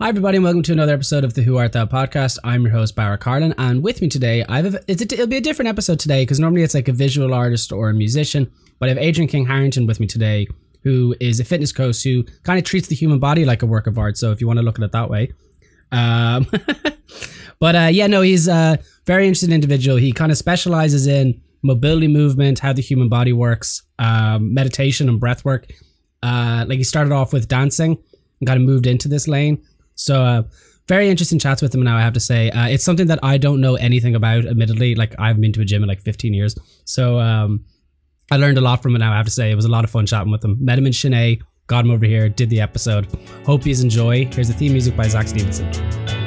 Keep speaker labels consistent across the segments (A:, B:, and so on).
A: Hi, everybody, and welcome to another episode of the Who Art Thou podcast. I'm your host, Barra Carlin, and with me today, I have a, it'll be a different episode today because normally it's like a visual artist or a musician, but I have Adrian King Harrington with me today, who is a fitness coach who kind of treats the human body like a work of art. So if you want to look at it that way, um, but uh, yeah, no, he's a very interesting individual. He kind of specializes in mobility movement, how the human body works, um, meditation, and breath work. Uh, like he started off with dancing and kind of moved into this lane. So uh, very interesting chats with him now. I have to say, uh, it's something that I don't know anything about. Admittedly, like I haven't been to a gym in like 15 years, so um, I learned a lot from it. Now I have to say, it was a lot of fun chatting with him. Met him in Chennai, got him over here, did the episode. Hope you enjoy. Here's the theme music by Zach Stevenson.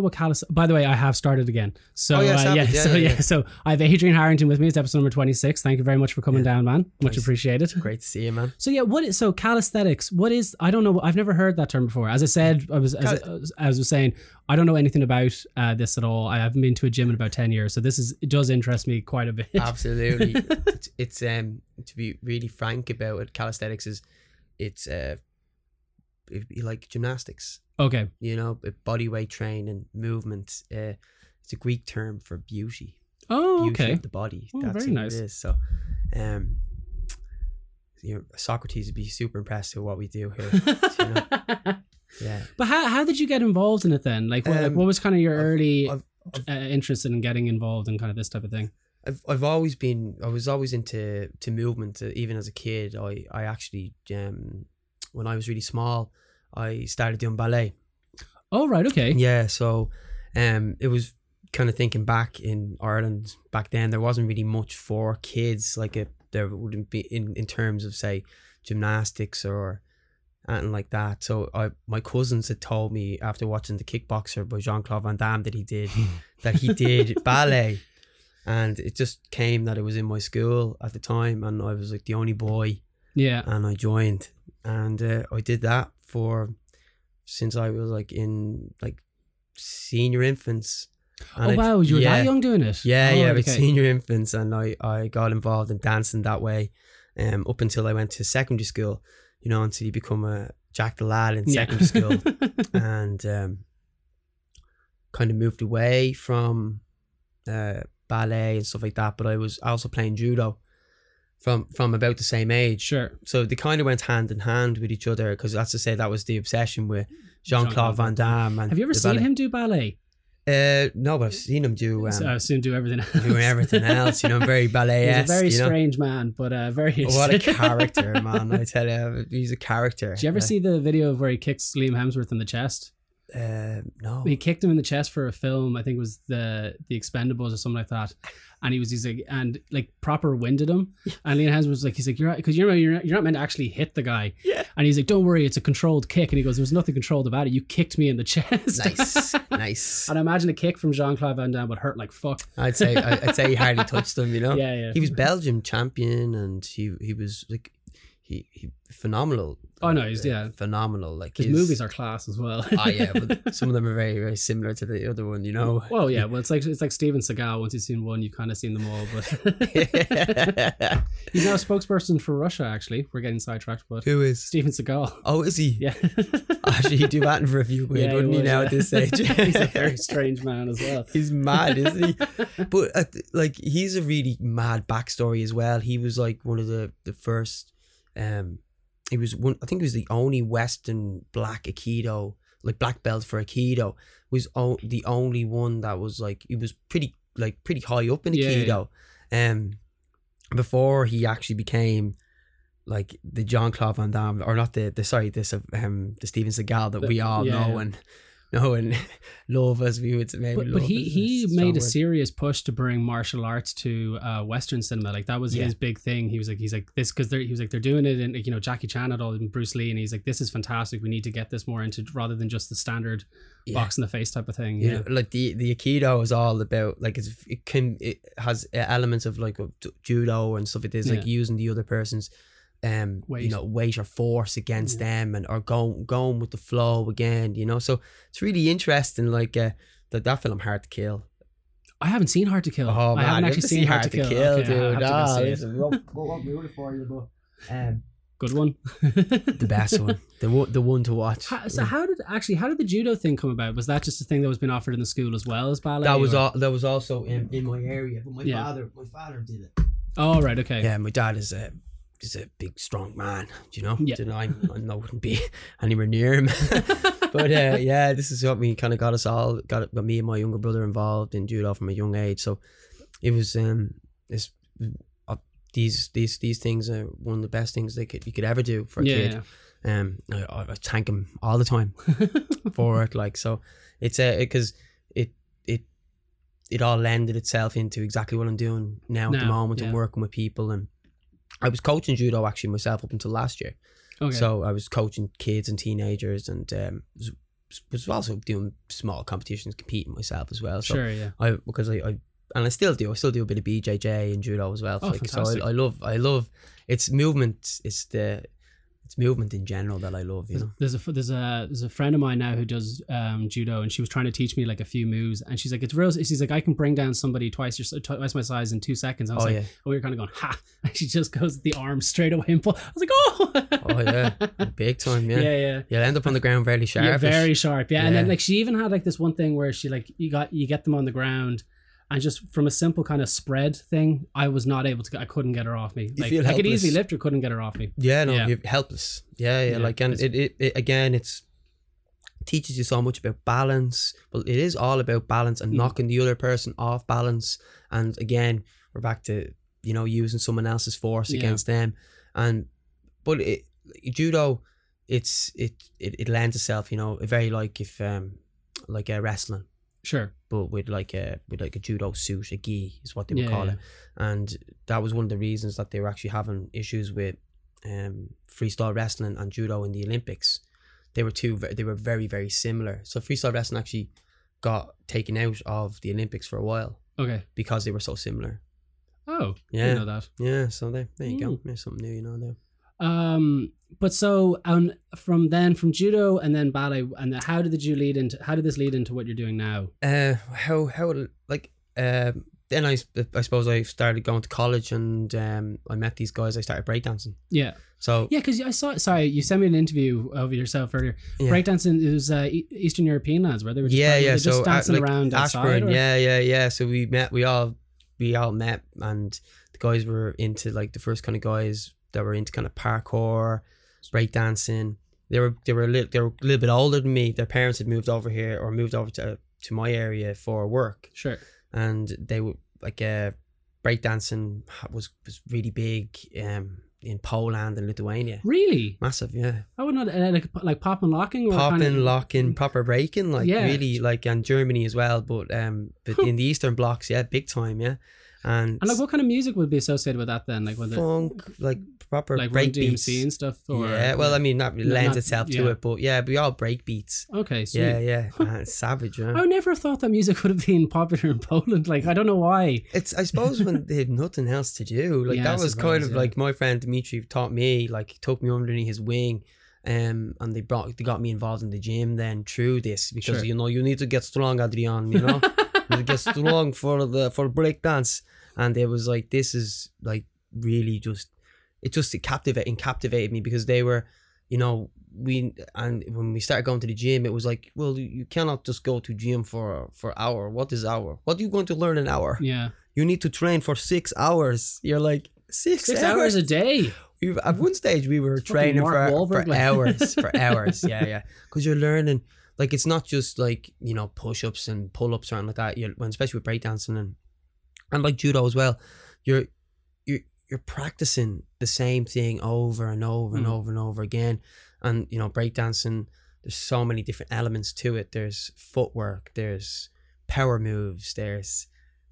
A: Know what callus. By the way, I have started again. So
B: Oh, yes,
A: uh, yeah.
B: Yeah,
A: so
B: yeah,
A: yeah,
B: yeah.
A: so I have Adrian Harrington with me. It's episode number twenty six. Thank you very much for coming down, man. Much
B: Nice.
A: appreciated.
B: Great to see you, man.
A: So yeah, what is so calisthenics? What is? I don't know. I've never heard that term before. As I said, I was as, as I was saying, I don't know anything about uh, this at all. I haven't been to a gym in about ten years, so this is it does interest me quite a bit.
B: Absolutely. it's, it's um to be really frank about it, calisthenics is it's uh it'd be like gymnastics.
A: okay,
B: You know, body weight training, movement. Uh, it's a Greek term for beauty.
A: oh
B: Beauty
A: okay,
B: of the body.
A: Oh,
B: That's
A: very
B: what
A: nice.
B: it is. So, um, you know, Socrates would be super impressed with what we do here. you know? Yeah.
A: But how how did you get involved in it then? Like what, like,
B: Um,
A: what was kind of your
B: I've-
A: early
B: I've- I've-
A: uh, interest in getting involved in kind of this type of thing?
B: I've I've always been I was always into to movement uh, even as a kid I I actually um when I was really small I started doing ballet
A: Oh right, okay.
B: yeah so um it was kind of thinking back in Ireland back then there wasn't really much for kids like it there wouldn't be in in terms of say gymnastics or anything like that so I my cousins had told me after watching the kickboxer by Jean Claude Van Damme that he did that he did ballet and it just came that it was in my school at the time and I was like the only boy
A: Yeah.
B: and I joined and uh, I did that for since I was like in like senior infants
A: Oh
B: And I-
A: wow, you were
B: yeah,
A: that young doing it?
B: yeah
A: Oh,
B: yeah with
A: okay.
B: senior infants and I, I got involved in dancing that way um up until I went to secondary school you know until you become a Jack the lad in
A: Yeah.
B: secondary school and um, kind of moved away from uh, ballet and stuff like that. But I was also playing judo from from about the same age,
A: sure.
B: so they kind of went hand in hand with each other. Because that's to say that was the obsession with Jean
A: Jean-Claude
B: Van Damme. And
A: Have you ever seen
B: ballet.
A: him do ballet?
B: Uh, no, but I've seen him do um,
A: So I assume do everything. Else.
B: doing everything else. You know, very ballet
A: He's a very
B: you know?
A: strange man, but uh, very.
B: What a character, man! I tell you, he's a character.
A: Did you ever see the video of where he kicks Liam Hemsworth in the chest?
B: Uh, no.
A: He kicked him in the chest for a film. I think it was the the Expendables or something like that. And he was he's like and like proper winded him. And Liam Hemsworth was like he's like you're because you know you're not, you're not meant to actually hit the guy.
B: Yeah.
A: And he's like don't worry it's a controlled kick. And he goes there was nothing controlled about it. You kicked me in the chest.
B: Nice, nice.
A: and I imagine a kick from Jean Claude Van Damme would hurt like fuck.
B: I'd say I'd say he hardly touched him. You know.
A: Yeah, yeah.
B: He was Belgium champion, and he he was like he he phenomenal.
A: Oh, no, he's- yeah.
B: phenomenal. Like
A: His movies are class as well.
B: Ah, yeah, but some of them are very very similar to the other one. You know.
A: Well, yeah, well, it's like it's like Steven Seagal. Once you've seen one, you've kind of seen them all. But he's now a spokesperson for Russia. Actually, we're getting sidetracked, but
B: Who is?
A: Steven Seagal.
B: Oh, is he?
A: Yeah,
B: Actually, he'd do that for a few quid,
A: Yeah,
B: wouldn't he?
A: would,
B: Now
A: yeah.
B: at this stage,
A: he's a very strange man as well.
B: He's mad, isn't he? but uh, like he's a really mad backstory as well. He was like one of the the first. Um, he was one. I think he was the only Western black aikido, like black belt for aikido. Was o- the only one that was like he was pretty like pretty high up in
A: Yeah,
B: aikido. Um, before he actually became like the John Claude Van Damme, or not the the sorry this of um the Steven Seagal that
A: The-
B: we all
A: yeah,
B: know and no, and love as we would maybe.
A: But, but he he made a
B: word.
A: serious push to bring martial arts to uh, Western cinema. Like that was
B: Yeah.
A: his big thing. He was like he's like this because he was like they're doing it and you know Jackie Chan had all and Bruce Lee and he's like this is fantastic. We need to get this more into rather than just the standard
B: Yeah.
A: box in the face type of thing.
B: you
A: Yeah.
B: know, like the the aikido is all about like it's, it can it has elements of like of judo and stuff like this like using the other person's um
A: Weight.
B: you know weight or force against
A: Yeah.
B: them and or going going with the flow again you know so it's really interesting like uh that that film hard to kill
A: I haven't seen Hard to Kill.
B: oh man, I haven't
A: actually seen
B: see
A: Hard, to Kill, Okay,
B: dude
A: have to go see it.
B: listen, we we won't for you but um
A: Good one.
B: the best one the one the one to watch
A: How, so how did actually how did the judo thing come about? Was that just a thing that was being offered in the school as well as ballet?
B: that was all that was also in, in my area but my
A: Yeah.
B: father my father did it
A: Oh right, okay.
B: Yeah, my dad is a is a big strong man. Do you know?
A: Yeah.
B: Know, I'm, I wouldn't be anywhere near him. but uh, yeah, this is what we kind of got us all got, got me and my younger brother involved in judo from a young age. So it was um it's uh, these these these things are one of the best things they could you could ever do for a
A: yeah,
B: kid. Um, I, I thank him all the time for it. Like so, it's a because it it it all lended itself into exactly what I'm doing now, at the moment
A: yeah.
B: and working with people. And I was coaching judo actually myself up until last year.
A: Okay.
B: So I was coaching kids and teenagers, and um, was, was also doing small competitions, competing myself as well. So
A: sure, yeah.
B: I because I, I and I still do. I still do a bit of BJJ and judo as well.
A: Oh,
B: like, so. I, I love I love it's movement. It's the it's movement in general that I love. You know.
A: There's a there's a there's a friend of mine now who does um, judo, and she was trying to teach me like a few moves, and she's like, "It's real." She's like, "I can bring down somebody twice your twice my size in two seconds." I was
B: Oh
A: like,
B: yeah.
A: "Oh, you're kind of going ha!" And she just goes the arm straight away and pull. I was like, "Oh,
B: Oh yeah. Big time. Yeah.
A: yeah, yeah."
B: You'll end up on the ground fairly sharp.
A: Yeah, very sharp. Yeah. and then like she even had like this one thing where she like you got you get them on the ground, and just from a simple kind of spread thing, I was not able to. I couldn't get her off me. Like I could easily lift her, couldn't get her off me.
B: Yeah, no,
A: Yeah.
B: you're helpless. Yeah, yeah,
A: Yeah,
B: like and it, it, it again, it's teaches you so much about balance. But it is all about balance and
A: Mm.
B: knocking the other person off balance. And again, we're back to you know using someone else's force
A: Yeah.
B: against them. And but it judo, it's it it, it lends itself, you know, very like if um like a wrestling.
A: Sure.
B: But with like a with like a judo suit, a gi is what they would
A: Yeah,
B: call
A: yeah.
B: it, and that was one of the reasons that they were actually having issues with um, freestyle wrestling and judo in the Olympics. They were two. They were very very similar. So freestyle wrestling actually got taken out of the Olympics for a while
A: Okay.
B: because they were so similar.
A: Oh, yeah. Know that.
B: Yeah. So there, there you go.
A: Mm.
B: There's something new, you know. There.
A: Um, but so um, from then from judo and then ballet, and then how did the judo lead into? How did this lead into what you're doing now?
B: Uh, how how like um. Then I, I suppose I started going to college and um, I met these guys. I started breakdancing.
A: Yeah,
B: So
A: yeah. Because I saw. Sorry, you sent me an interview of yourself earlier.
B: Yeah.
A: Breakdancing it was uh, Eastern European lads, where they were just,
B: yeah, yeah.
A: were just
B: so uh,
A: dancing
B: like
A: around outside.
B: Ashbourne,
A: or-
B: yeah, yeah, yeah. So we met. We all we all met, and the guys were into like the first kind of guys that were into kind of parkour, breakdancing. They were they were a little they were a little bit older than me. Their parents had moved over here or moved over to to my area for work,
A: Sure.
B: and they were like uh, breakdancing was was really big um in Poland and Lithuania.
A: Really?
B: Massive, yeah.
A: I would not uh, like like pop and locking. Or
B: popping,
A: kind of,
B: locking, proper breaking, like
A: Yeah.
B: really, like and Germany as well. But um, but in the Eastern blocks, yeah, big time, yeah, and,
A: And like, what kind of music would be associated with that then? Like, was it
B: funk, like proper
A: like
B: break beats.
A: DMC and stuff? Or,
B: yeah, well, I mean that lends
A: not-
B: itself to it, but yeah, we all break beats.
A: okay, sweet.
B: Yeah, yeah, uh, savage. Yeah.
A: I would never thought that music would have been popular in Poland. Like, I don't know why.
B: It's I suppose when they had nothing else to do, like
A: Yeah,
B: that was kind of
A: yeah.
B: like my friend Dimitri taught me, like he took me underneath his wing, um, and they brought they got me involved in the gym then through this because
A: Sure.
B: you know you need to get strong, Adrian, you know, you need to get strong for the for break dance, and it was like this is like really just it just captivating captivated me because they were, you know. We and when we started going to the gym, it was like, well, you cannot just go to gym for for hour. What is hour? What are you going to learn an hour?
A: Yeah,
B: you need to train for six hours. You're like six,
A: six hours a day.
B: we at one stage we were
A: Fucking
B: training for,
A: Wahlberg,
B: for
A: like.
B: hours, for hours. Yeah, yeah. Because you're learning. Like it's not just like you know push ups and pull ups or anything like that. You when especially with breakdancing and and like judo as well. You're you're you're practicing the same thing over and over and
A: Mm.
B: over and over again. And you know breakdancing there's so many different elements to it. There's footwork, there's power moves, there's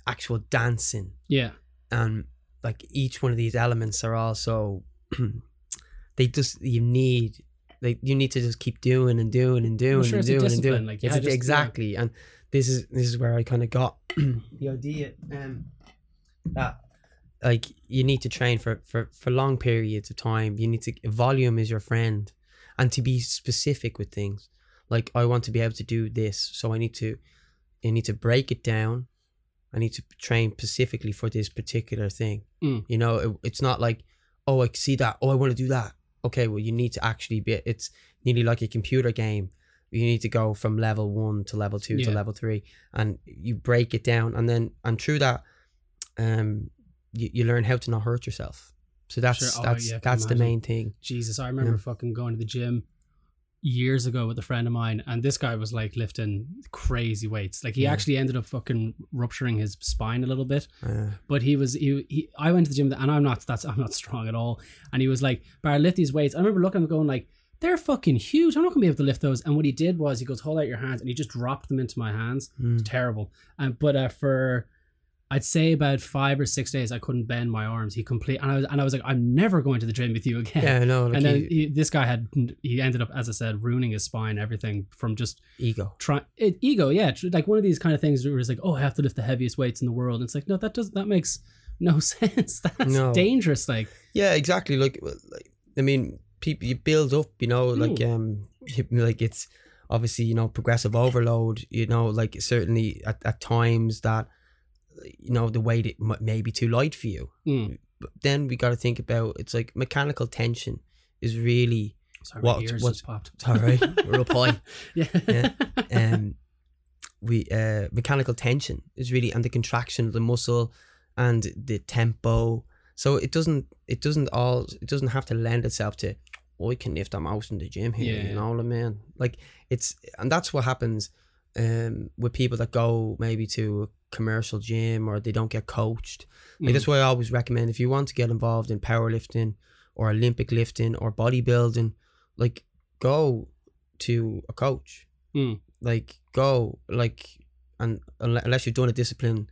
B: actual dancing,
A: Yeah.
B: and like each one of these elements are also they just you need like you need to just keep doing and doing and doing
A: sure,
B: and doing and doing.
A: like, you
B: It's
A: had
B: a-
A: just- yeah.
B: exactly, and this is this is where I kind of got the idea um that like you need to train for for for long periods of time. You need to volume is your friend, and to be specific with things. Like I want to be able to do this, so I need to I need to break it down. I need to train specifically for this particular thing.
A: Mm.
B: You know, it, it's not like, oh, I see that. Oh, I want to do that. Okay, well, you need to actually be. It's nearly like a computer game. You need to go from level one to level two to level three, and you break it down, and then and through that, um, you, you learn how to not hurt yourself. So that's
A: Sure. Oh,
B: that's
A: yeah,
B: that's the main thing.
A: Jesus, I remember
B: Yeah.
A: fucking going to the gym years ago with a friend of mine, and this guy was like lifting crazy weights. Like he
B: Yeah.
A: actually ended up fucking rupturing his spine a little bit.
B: Uh,
A: But he was he, he I went to the gym and I'm not that's I'm not strong at all. And he was like, Bar, lift these weights. I remember looking at him going like, they're fucking huge. I'm not gonna be able to lift those. And what he did was he goes, hold out your hands, and he just dropped them into my hands.
B: mm,
A: Terrible. And but uh, for I'd say about five or six days, I couldn't bend my arms. He complete, and I was, and I was like, I'm never going to the gym with you again.
B: yeah, no, like
A: and then
B: you-
A: he, this guy had, he ended up, as I said, ruining his spine, everything from just
B: ego.
A: trying it, ego. Yeah, like one of these kind of things where it's like, oh, I have to lift the heaviest weights in the world. And it's like, no, that does that makes no sense. That's
B: No.
A: dangerous. Like,
B: Yeah, exactly. Like, like I mean, people you build up. You know, like um, you- like it's obviously you know progressive overload. You know, like certainly at, at times that you know the weight it may be too light for you.
A: mm.
B: But then we got to think about it's like mechanical tension is really
A: sorry,
B: What-
A: my ears
B: what-
A: just popped.
B: right. We're up high.
A: Yeah.
B: Yeah. um, we uh, mechanical tension is really and the contraction of the muscle and the tempo. So it doesn't it doesn't all it doesn't have to lend itself to oh, I can lift a mouse in the gym here,
A: Yeah.
B: you know what I mean? Like it's and that's what happens um with people that go maybe to a commercial gym or they don't get coached. Like
A: Mm.
B: that's why I always recommend if you want to get involved in powerlifting or Olympic lifting or bodybuilding, like go to a coach.
A: Mm.
B: Like go like and unless you're doing a discipline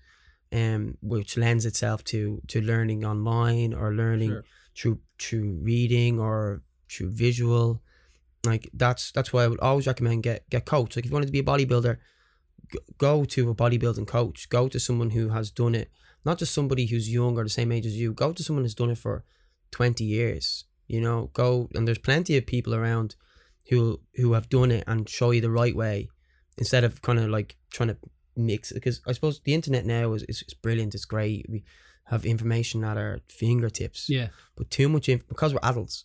B: um which lends itself to to learning online or learning
A: Sure.
B: through through reading or through visual like that's that's why I would always recommend get get coach like if you wanted to be a bodybuilder go to a bodybuilding coach. Go to someone who has done it. Not just somebody who's young or the same age as you. Go to someone who's done it for 20 years you know? Go and there's plenty of people around who who have done it and show you the right way instead of kind of like trying to mix because I suppose the internet now is, is, is brilliant. It's great. We have information at our fingertips.
A: Yeah.
B: but too much inf- because we're adults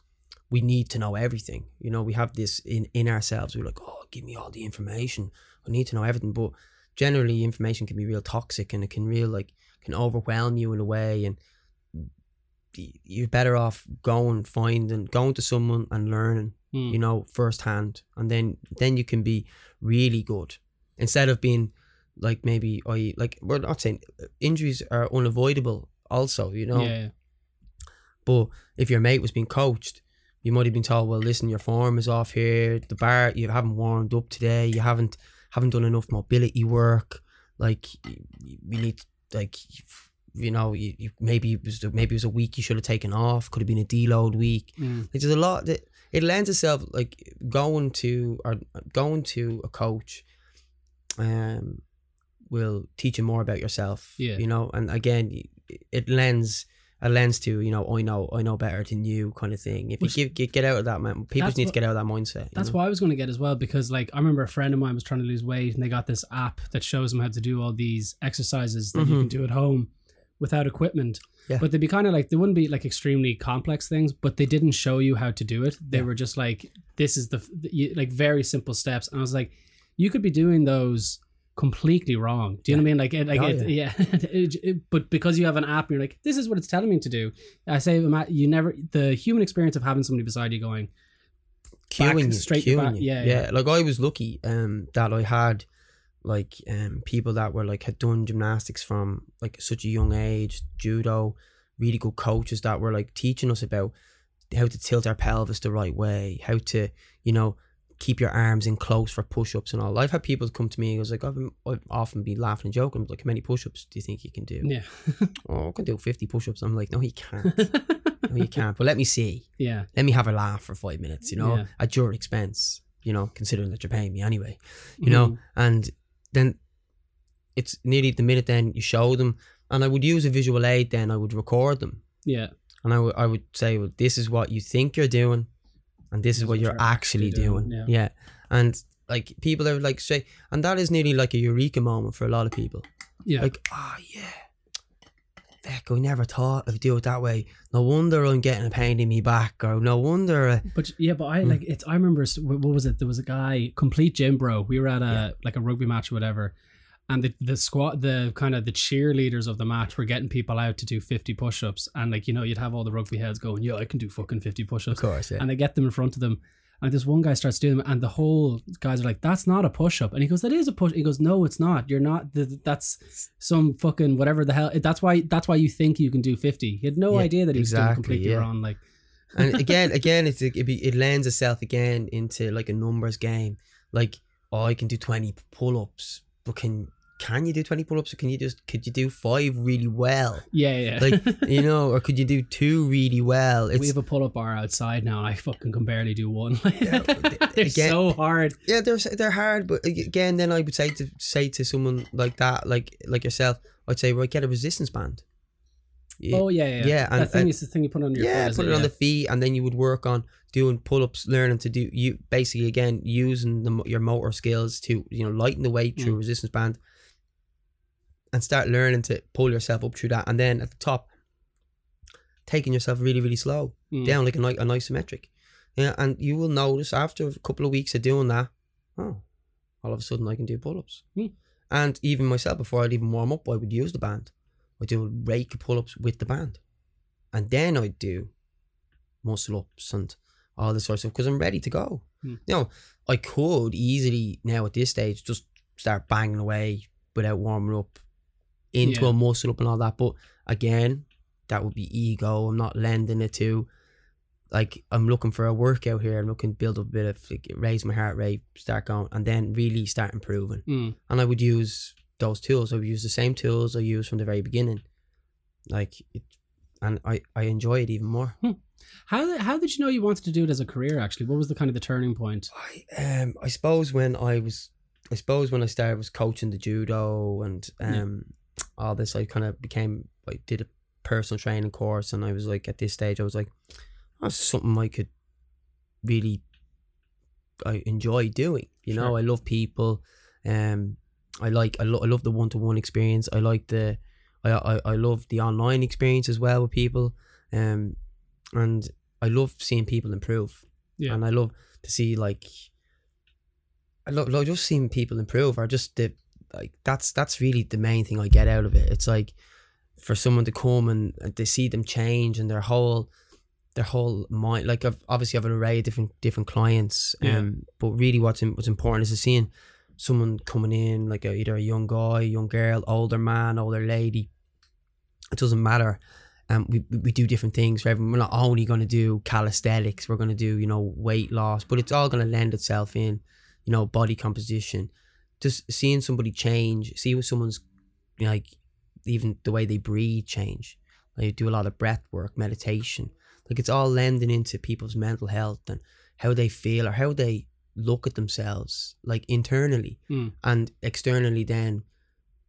B: we need to know everything. You know we have this in in ourselves. We're like oh give me all the information. I need to know everything. But generally information can be real toxic and it can real like can overwhelm you in a way. And you're better off going finding going to someone and learning
A: Mm.
B: you know firsthand. And then then you can be really good. Instead of being like maybe I like we're not saying injuries are unavoidable also you know?
A: Yeah. yeah.
B: but if your mate was being coached, you might have been told, "Well, listen, your form is off here. The bar you haven't warmed up today. You haven't haven't done enough mobility work. Like you need like you know you, you maybe it was maybe it was a week you should have taken off. Could have been a deload week.
A: Mm.
B: Like, there's a lot that it lends itself like going to or going to a coach. Um, will teach you more about yourself.
A: Yeah.
B: you know, and again, it lends a lens to you know I know I know better than you kind of thing. If
A: Which-
B: you give, get get out of that man, people need
A: what-
B: to get out of that mindset.
A: That's
B: know?
A: what I was going to get as well because, like, I remember a friend of mine was trying to lose weight and they got this app that shows them how to do all these exercises that you
B: Mhm.
A: can do at home without equipment.
B: Yeah.
A: But they'd be kind of like, they wouldn't be like extremely complex things, but they didn't show you how to do it. They
B: Yeah.
A: were just like, this is the, the like, very simple steps. And I was like, you could be doing those completely wrong. Do you know what I mean? Like, it, like,
B: Oh,
A: it, yeah. It- it- but because you have an app, you're like, this is what it's telling me to do. I say, you never, the human experience of having somebody beside you going, back-
B: cueing you,
A: straight
B: cueing
A: back- yeah,
B: yeah,
A: yeah.
B: Like I was lucky um that I had like um people that were like had done gymnastics from like such a young age, judo, really good coaches that were like teaching us about how to tilt our pelvis the right way, how to you know keep your arms in close for push-ups and all. I've had people come to me and goes like, I've, I've often been laughing and joking, like, how many push-ups do you think you can do?
A: Yeah.
B: Oh, I can do 50 push-ups. I'm like, no, you can't. no, you can't. But let me see.
A: yeah.
B: Let me have a laugh for five minutes, you know,
A: Yeah.
B: at your expense, you know, considering that you're paying me anyway, you mm-hmm. know, and then it's nearly the minute then you show them, and I would use a visual aid. Then I would record them,
A: Yeah.
B: and I would I would say, well, this is what you think you're doing, and this is what you're actually doing.
A: yeah.
B: Yeah, and like people are like say, and that is nearly like a eureka moment for a lot of people.
A: Yeah.
B: Like, oh yeah. Heck, I never thought I'd do it that way. No wonder I'm getting a pain in me back, or no wonder. Uh,
A: But yeah, but I
B: Mm.
A: like it's. I remember what what was it? There was a guy, complete gym bro. We were at a
B: Yeah.
A: like a rugby match or whatever, and the the squad, the kind of the cheerleaders of the match were getting people out to do fifty push-ups, and like you know, you'd have all the rugby heads going, "Yeah, I can do fucking fifty push-ups," of
B: course, yeah.
A: and they get them in front of them. And this one guy starts doing them, and the whole guys are like, "That's not a push-up," and he goes, "That is a push." He goes, "No, it's not. You're not. th- th- That's some fucking whatever the hell. That's why. That's why you think you can do 50. He had no
B: Yeah,
A: idea that he was doing completely
B: yeah.
A: wrong. Like,
B: and again, again, it's it, be, it lends itself again into like a numbers game. Like, oh, I can do twenty pull-ups, but can can you do twenty pull-ups, or can you just could you do five really well?
A: yeah, yeah.
B: Like, you know, or could you do two really well?
A: we have a pull-up bar outside now. and I fucking can barely do one.
B: Yeah,
A: They're
B: again-
A: so hard.
B: yeah, they're they're hard, but again, then I would say to say to someone like that, like like yourself, I'd say, right, get a resistance band. Yeah,
A: Oh yeah, yeah.
B: Yeah, and-
A: that thing
B: and-
A: is the thing you put on your
B: yeah,
A: foot.
B: put it on the feet, and then you would work on doing pull-ups, learning to do you basically again using the, your motor skills to you know lighten the weight through
A: Mm.
B: resistance band, and start learning to pull yourself up through that, and then at the top, taking yourself really really slow
A: Mm.
B: down like an, an isometric, yeah, and you will notice after a couple of weeks of doing that, oh, all of a sudden I can do pull-ups,
A: Mm.
B: and even myself before I'd even warm up, I would use the band, I'd do a rake of pull-ups with the band, and then I'd do muscle ups and all this sort of stuff because I'm ready to go.
A: Hmm.
B: You know, I could easily now at this stage just start banging away without warming up into
A: Yeah.
B: a muscle up and all that. But again, that would be ego. I'm not lending it to. Like I'm looking for a workout here. I'm looking to build up a bit of like, raise my heart rate, start going, and then really start improving.
A: Mm.
B: And I would use those tools. I would use the same tools I used from the very beginning. Like it, and I I enjoy it even more.
A: How how did you know you wanted to do it as a career? Actually, what was the kind of the turning point?
B: I um I suppose when I was I suppose when I started was coaching the judo and um all this I kind of became I did a personal training course and I was like at this stage I was like that's something I could really I enjoy doing you know
A: Sure.
B: I love people um I like I, lo- I love the one to one experience I like the I, I I love the online experience as well with people um and I love seeing people improve
A: Yeah.
B: and I love to see like I love, love just seeing people improve or just the like that's that's really the main thing I get out of it. It's like for someone to come and, and to see them change and their whole their whole mind like I've obviously I have an array of different different clients um but really what's im- what's important is to seeing someone coming in like a, either a young guy, young girl, older man, older lady. It doesn't matter. Um, we, we we do different things for everyone. We're not only going to do calisthenics. We're going to do you know weight loss, but it's all going to lend itself in, you know, body composition. Just seeing somebody change, see what someone's like, even the way they breathe change. Like do a lot of breath work, meditation. Like it's all lending into people's mental health and how they feel or how they look at themselves, like internally
A: Mm.
B: and externally. Then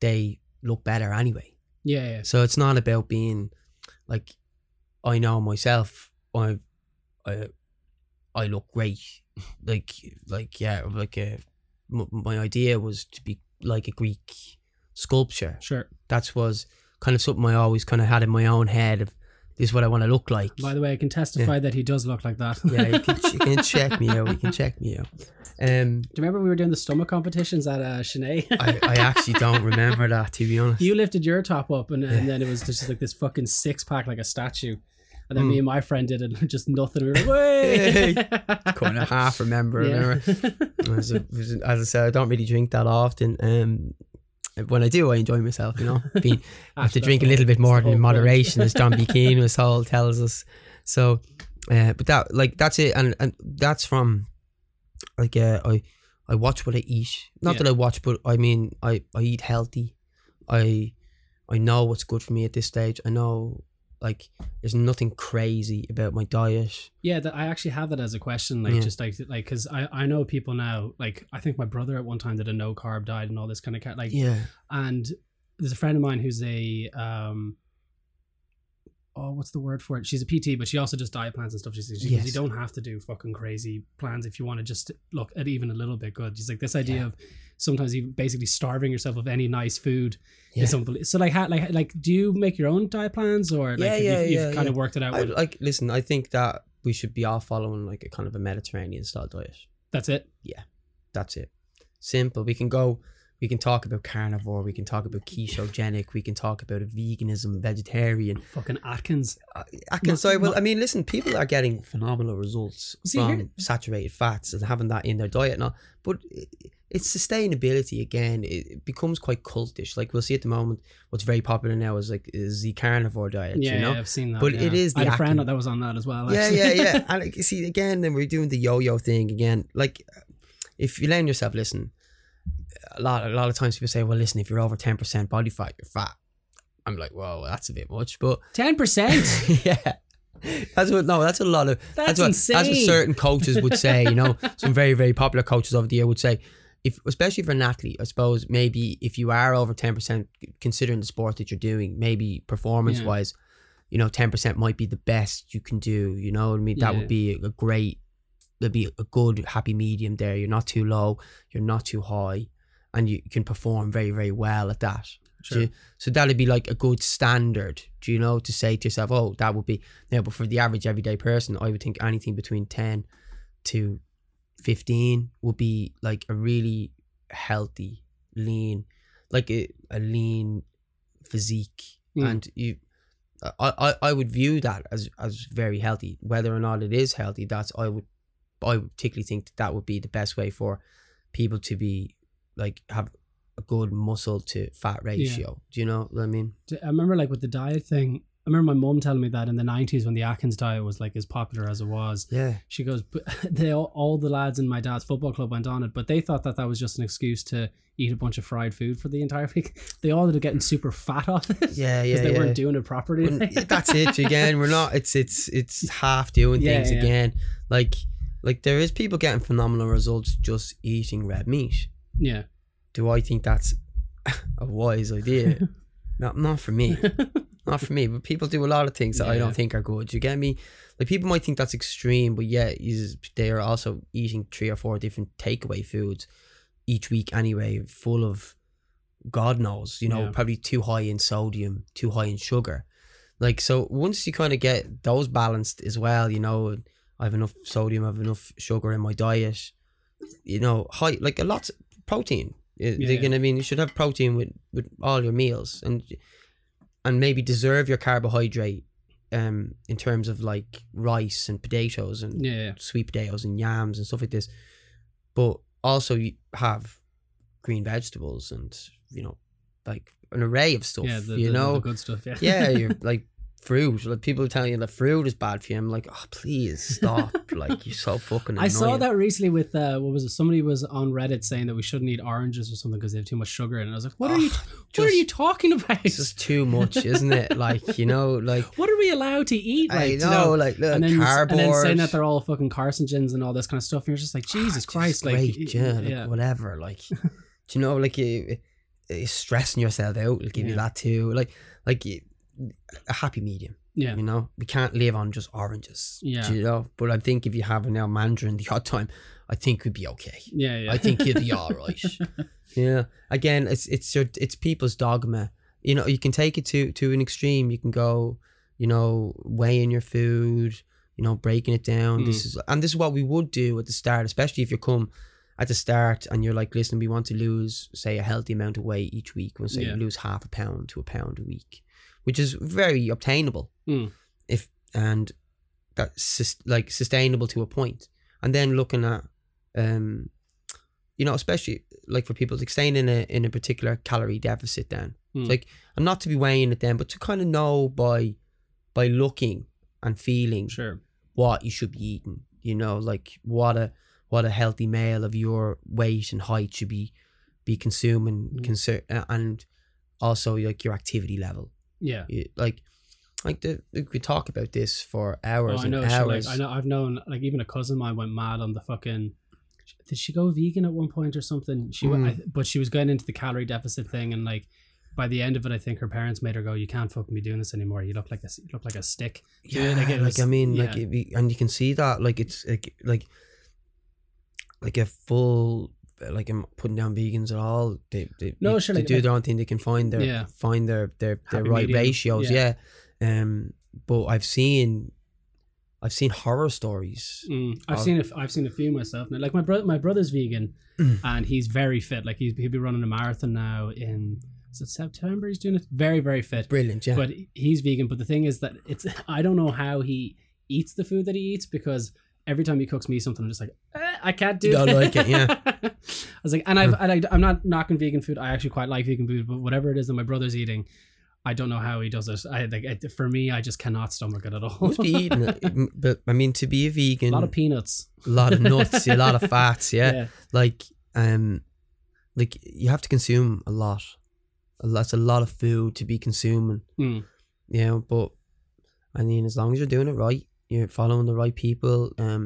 B: they look better anyway.
A: Yeah, yeah.
B: So it's not about being like I know myself. I I I look great. Like like yeah, like uh, m- my idea was to be like a Greek sculpture.
A: Sure.
B: That was kind of something I always kind of had in my own head of this is what I want to look like.
A: By the way, I can testify that he does look like that.
B: yeah, you can, you can check me out. You can check me out. Um,
A: Do you remember we were doing the stomach competitions at uh?
B: I, I actually don't remember that to be honest.
A: you lifted your top up, and, and
B: Yeah.
A: then it was just like this fucking six pack, like a statue. And then
B: Mm.
A: me and my friend did it, and just nothing. We were like, "Way!"
B: kind of half remember. remember. As, a, as I said, I don't really drink that often. Um, when I do, I enjoy myself. You know, Being, I have to drink a little bit more
A: the
B: in moderation, as John B. Keane was told tells us. So, uh, but that like that's it, and and that's from like uh, I I watch what I eat. Not
A: Yeah.
B: that I watch, but I mean I I eat healthy. I I know what's good for me at this stage. I know like there's nothing crazy about my diet.
A: Yeah, that I actually have that as a question, like
B: Yeah.
A: just like like because I I know people now, like I think my brother at one time did a no carb diet and all this kind of like,
B: Yeah.
A: and there's a friend of mine who's a um. Oh, what's the word for it? She's a PT, but she also does diet plans and stuff. She says she
B: Yes.
A: you don't have to do fucking crazy plans if you want to just look at even a little bit good. She's like this idea
B: Yeah.
A: of sometimes you basically starving yourself of any nice food
B: Yeah.
A: unbelievable. So like, how, like, like, do you make your own diet plans or like
B: Yeah,
A: have
B: yeah,
A: you,
B: yeah,
A: you've kind
B: yeah.
A: of worked it out?
B: I, like listen, I think that we should be all following like a kind of a Mediterranean style diet.
A: that's it.
B: Yeah, that's it. Simple. We can go. We can talk about carnivore. We can talk about ketogenic. We can talk about a veganism, vegetarian.
A: Fucking Atkins.
B: Uh, I
A: No,
B: sorry. Well. I mean, listen. People are getting phenomenal results
A: See,
B: from
A: here-
B: saturated fats and having that in their diet now. But it's sustainability again. It becomes quite cultish. Like we'll see at the moment, what's very popular now is like is the carnivore diet.
A: Yeah,
B: you know.
A: yeah, I've seen that.
B: But
A: yeah.
B: it is
A: I had
B: the
A: a friend that was on that as well.
B: yeah,
A: actually.
B: yeah, yeah. And like, you see, again, then we're doing the yo-yo thing again. Like, if you learn yourself, listen. A lot, a lot of times people say, "Well, listen, if you're over ten percent body fat, you're fat." I'm like, "Well, that's a bit much," but
A: Ten percent.
B: yeah, that's what. No, that's a lot of.
A: That's,
B: what.
A: insane.
B: That's what certain coaches would say. You know, some very, very popular coaches over the year would say, if especially for an athlete, I suppose maybe if you are over ten percent, considering the sport that you're doing, maybe performance wise, you know, ten percent might be the best you can do. You know, what I mean, that
A: Yeah.
B: would be a great. There'd be a good happy medium there. You're not too low. You're not too high, and you can perform very, very well at that.
A: Sure.
B: you- so that'd be like a good standard, do you know, to say to yourself, oh, that would be now. But for the average everyday person, I would think anything between ten to fifteen would be like a really healthy, lean, like a, a lean physique,
A: Mm.
B: and you. I, I, I would view that as, as very healthy. Whether or not it is healthy, that's I would I would particularly think that, that would be the best way for people to be like have a good muscle to fat ratio. Do you know what I mean?
A: I remember like with the diet thing. I remember my mom telling me that in the nineties when the Atkins diet was like as popular as it was.
B: Yeah.
A: She goes, but they all, all the lads in my dad's football club went on it, but they thought that that was just an excuse to eat a bunch of fried food for the entire week. They all ended up getting super fat off it.
B: Yeah, yeah.
A: because they
B: yeah.
A: weren't doing it properly.
B: That's it again. We're not. It's it's it's half doing
A: Yeah,
B: things
A: yeah.
B: again. Like like there is people getting phenomenal results just eating red meat.
A: yeah.
B: Do I think that's a wise idea? not not for me. Not for me. But people do a lot of things that I don't think are good. You get me? Like people might think that's extreme, but yeah, they are also eating three or four different takeaway foods each week anyway, full of God knows, you know,
A: Yeah.
B: probably too high in sodium, too high in sugar. Like so, once you kind of get those balanced as well, you know, I have enough sodium, I have enough sugar in my diet. You know, high like a lot protein.
A: Yeah,
B: Yeah,
A: yeah.
B: I mean, you should have protein with with all your meals, and and maybe deserve your carbohydrate, um, in terms of like rice and potatoes and
A: Yeah.
B: sweet potatoes and yams and stuff like this. But also you have green vegetables and you know, like an array of stuff.
A: Yeah, the,
B: you
A: the-
B: know,
A: the good stuff. Yeah.
B: yeah, you're like fruit. Like people tell you that fruit is bad for you. I'm like, oh please stop. like you're so fucking.
A: I saw that recently with uh, what was it? Somebody was on Reddit saying that we shouldn't eat oranges or something because they have too much sugar in it. I was like, what are you?
B: Ugh,
A: what are you talking about?
B: It's just too much, isn't it? Like you know, like
A: what are we allowed to eat?
B: I
A: Like, you
B: know, like look,
A: and then,
B: cardboard.
A: and then saying that they're all fucking carcinogens and all this kind of stuff. And you're just like, Jesus
B: Ah, just
A: Christ, like,
B: great, yeah, like,
A: yeah.
B: whatever. Like, do you know, like you, you're stressing yourself out. Will give you that too. Like, like you, a happy medium.
A: yeah,
B: You know, we can't live on just oranges.
A: Yeah.
B: you know. But I think if you have an now mandarin the odd time, I think we'd be okay.
A: yeah, yeah.
B: I think you'd be all right. Yeah. Again, it's it's your it's people's dogma. You know, you can take it to to an extreme. You can go, you know, weighing your food. You know, breaking it down. This mm. is and this is what we would do at the start, especially if you come at the start and you're like, listen, we want to lose, say, a healthy amount of weight each week. We'll say
A: Yeah.
B: lose half a pound to a pound a week, which is very obtainable.
A: Mm.
B: If and that's sus- like sustainable to a point. And then looking at, um, you know, especially like for people like staying in a in a particular calorie deficit. Then
A: Mm.
B: like and not to be weighing it then, but to kind of know by by looking and feeling
A: sure.
B: what you should be eating. You know, like what a what a healthy male of your weight and height should be be consuming
A: Mm.
B: conser- and also like your activity level
A: Yeah.
B: You- like like the we could talk about this for
A: Oh,
B: hours
A: I
B: and
A: know. She,
B: hours
A: like, I know. I've known. Like even a cousin of mine went mad on the fucking. Did she go vegan at one point or something? She went,
B: Mm.
A: I, but she was going into the calorie deficit thing, and like by the end of it, I think her parents made her go, "You can't fucking be doing this anymore. You look like a you look like a stick."
B: yeah
A: like,
B: like,
A: it was-
B: I mean like it and you can see that like it's like like like a full like I'm putting down vegans at all they they,
A: No,
B: they,
A: sure,
B: they
A: like-
B: do their own thing they can find their
A: Yeah.
B: find their their, their right
A: medium,
B: ratios
A: yeah.
B: yeah. um but I've seen I've seen horror stories
A: Mm, I've
B: Oh.
A: seen a, I've seen a few myself. Now, like my brother, my brother's vegan,
B: Mm.
A: and he's very fit. Like he's he'll be running a marathon now in September? He's doing it very very fit.
B: brilliant yeah
A: But he's vegan. But the thing is that it's I don't know how he eats the food that he eats because every time he cooks me something, I'm just like eh, I can't do.
B: Don't
A: that."
B: like it, yeah.
A: I was like, and I've and I, I'm not knocking vegan food. I actually quite like vegan food, but whatever it is that my brother's eating. I don't know how he does it. I like it, for me, I just cannot stomach it at all.
B: must be eating it but I mean to be a vegan, a
A: lot of peanuts.
B: a lot of nuts a lot of fats yeah
A: yeah.
B: like um like you have to consume a lot that's a lot of food to be consuming
A: Mm.
B: you know but i mean as long as you're doing it right you're following the right people um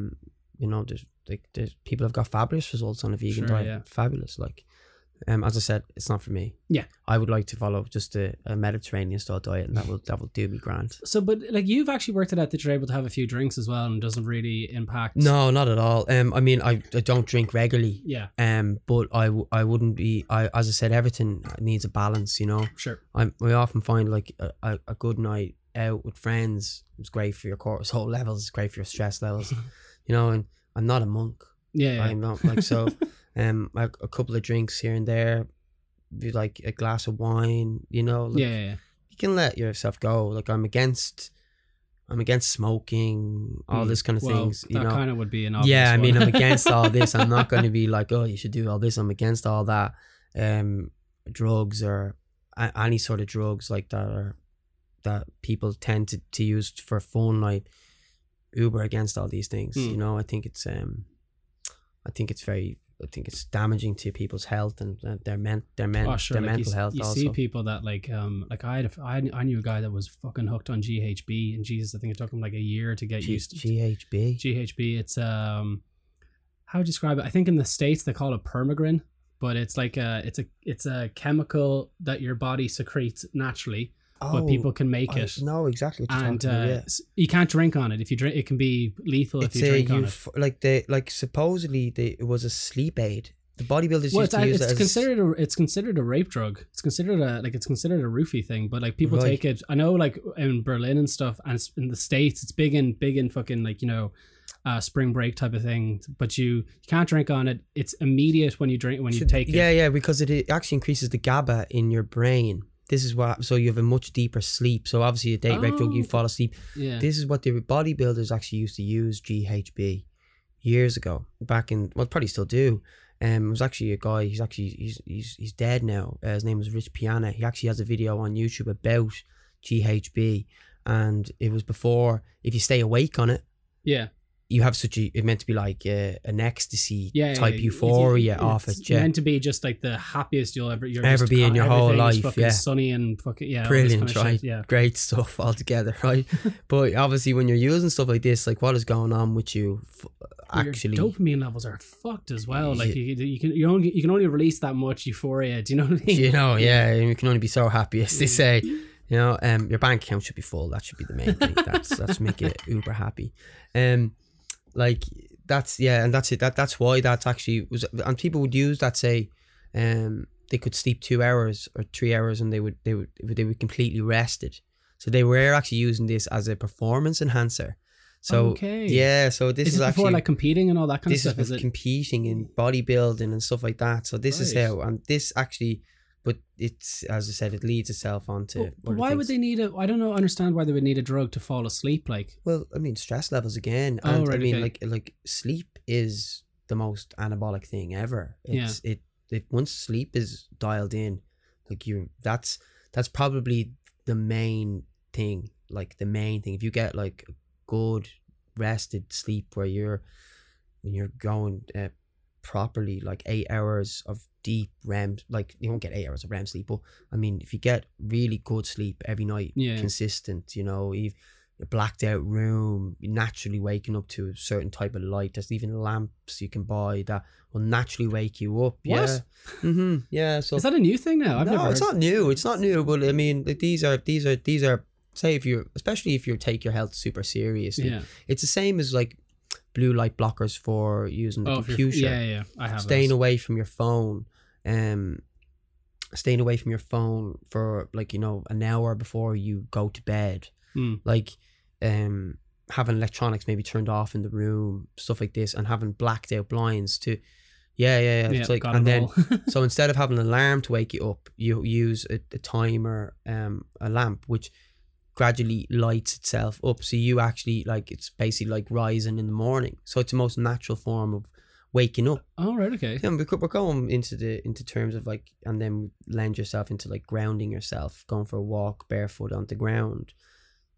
B: you know there's like there's people have got fabulous results on a vegan
A: Sure,
B: diet
A: yeah.
B: fabulous like um as i said it's not for me
A: Yeah.
B: i would like to follow just a, a mediterranean style diet and that will that will do me grand
A: So, but like you've actually worked it out that you're able to have a few drinks as well, and doesn't really impact.
B: no not at all um i mean i, I don't drink regularly
A: Yeah.
B: um but I, w- I wouldn't be I as I said everything needs a balance you know
A: Sure.
B: I I often find like a, a good night out with friends It's great for your cortisol levels it's great for your stress levels you know and I'm not a monk
A: Yeah. yeah.
B: I'm not like so um like a couple of drinks here and there be like a glass of wine you know like,
A: yeah, yeah, yeah.
B: you can let yourself go like I'm against I'm against smoking all
A: Mm.
B: this kind of
A: Well,
B: things you
A: that
B: know
A: kind of would be an obvious
B: yeah, I mean. I'm against all this. I'm not going to be like, oh, you should do all this. I'm against all that. Um, drugs or any sort of drugs like that, or that people tend to, to use for fun, like Uber against all these things.
A: Mm.
B: You know, I think it's um, I think it's very, I think it's damaging to people's health and uh, their men, their men,
A: Oh, sure.
B: their
A: Like
B: mental
A: you,
B: health
A: you
B: also.
A: see people that like, um, like I had, a, I, I knew a guy that was fucking hooked on GHB, and Jesus, I think it took him like a year to get
B: G-
A: used to
B: GHB.
A: GHB. It's um, how would you describe it? I think in the states they call it permagrin, but it's like a, it's a, it's a chemical that your body secretes naturally, but people can make
B: Oh, I
A: it.
B: No, exactly
A: and uh,
B: about. Yeah.
A: you can't drink on it. If you drink, it can be lethal if
B: it's
A: you
B: a
A: drink on it.
B: like they like supposedly they, it was a sleep aid. The bodybuilders
A: Well,
B: used
A: it's,
B: to use
A: it's
B: it
A: considered a, it's considered a rape drug. It's considered a like it's considered a roofie thing. But like people
B: Right.
A: take it. I know like in Berlin and stuff, and in the states, it's big in big in fucking like you know, uh, spring break type of thing. But you, you can't drink on it. It's immediate when you drink when you
B: Should-
A: take
B: yeah,
A: it.
B: Yeah, yeah, because it, it actually increases the GABA in your brain. This is what so you have a much deeper sleep. So obviously a date rape drug, you
A: Oh.
B: fall asleep.
A: Yeah.
B: This is what the bodybuilders actually used to use GHB years ago. Back in well, probably still do. Um, it was actually a guy. He's actually he's he's he's dead now. Uh, his name was Rich Piana. He actually has a video on YouTube about GHB, and it was before. If you stay awake on it,
A: yeah.
B: You have such a. It meant to be like uh, an ecstasy
A: Yeah.
B: type
A: yeah,
B: euphoria
A: it's,
B: off
A: it's
B: it. Yeah,
A: meant to be just like the happiest you'll ever you're
B: Ever be in your whole life, yeah.
A: sunny and fucking yeah.
B: brilliant,
A: kind of
B: right?
A: shit, Yeah.
B: Great stuff altogether, right? but obviously, when you're using stuff like this, like what is going on with you, f-
A: Your
B: actually,
A: dopamine levels are fucked as well. Like you, you can you only you can only release that much euphoria. Do you know what I mean?
B: you know, yeah, you can only be so happy as they say. You know, um, your bank account should be full. That should be the main thing. That's that's make you uber happy. Um, like that's yeah, and that's it. That that's why that's actually was. And people would use that say, um, they could sleep two hours or three hours, and they would they would they would completely rested. So they were actually using this as a performance enhancer. So
A: Okay.
B: yeah, so this
A: Is
B: is, actually
A: like competing and all that kind of
B: is
A: stuff?
B: with
A: Is it?
B: competing in bodybuilding and stuff like that. So this is how, and this actually, but it's as I said, it leads itself onto.
A: But- why would they need a? I don't know. Understand why they would need a drug to fall asleep. Like
B: Well, I mean, stress levels again,
A: Oh,
B: and I mean,
A: okay.
B: like like sleep is the most anabolic thing ever. It's it it once sleep is dialed in, like you that's that's probably the main thing. Like the main thing. If you get like good rested sleep where you're when you're going uh, properly, like eight hours of deep REM, like you won't get eight hours of REM sleep, but I mean, if you get really good sleep every night,
A: Yeah.
B: consistent, you know, you've a blacked out room, you're naturally waking up to a certain type of light. There's even lamps you can buy that will naturally wake you up.
A: What?
B: Yeah. Mm-hmm. Yeah. So
A: Is that a new thing now? I've
B: no,
A: never.
B: it's
A: heard-
B: not new. It's not new, but I mean, like, these are these are these are say if you especially if you take your health super seriously,
A: Yeah.
B: it's the same as like blue light blockers for using the
A: Oh,
B: computer,
A: yeah, yeah. I have.
B: staying
A: those.
B: away from your phone, um, staying away from your phone for like you know an hour before you go to bed,
A: Mm.
B: like um having electronics maybe turned off in the room, stuff like this, and having blacked out blinds to. Yeah, yeah, yeah.
A: Yeah,
B: It's like, and then so instead of having an alarm to wake you up, you use a, a timer, um, a lamp, which gradually lights itself up. So you actually like it's basically like rising in the morning. So it's the most natural form of waking up.
A: oh right, okay.
B: Yeah, we're, we're going into the into terms of like, and then lend yourself into like grounding yourself, going for a walk barefoot on the ground.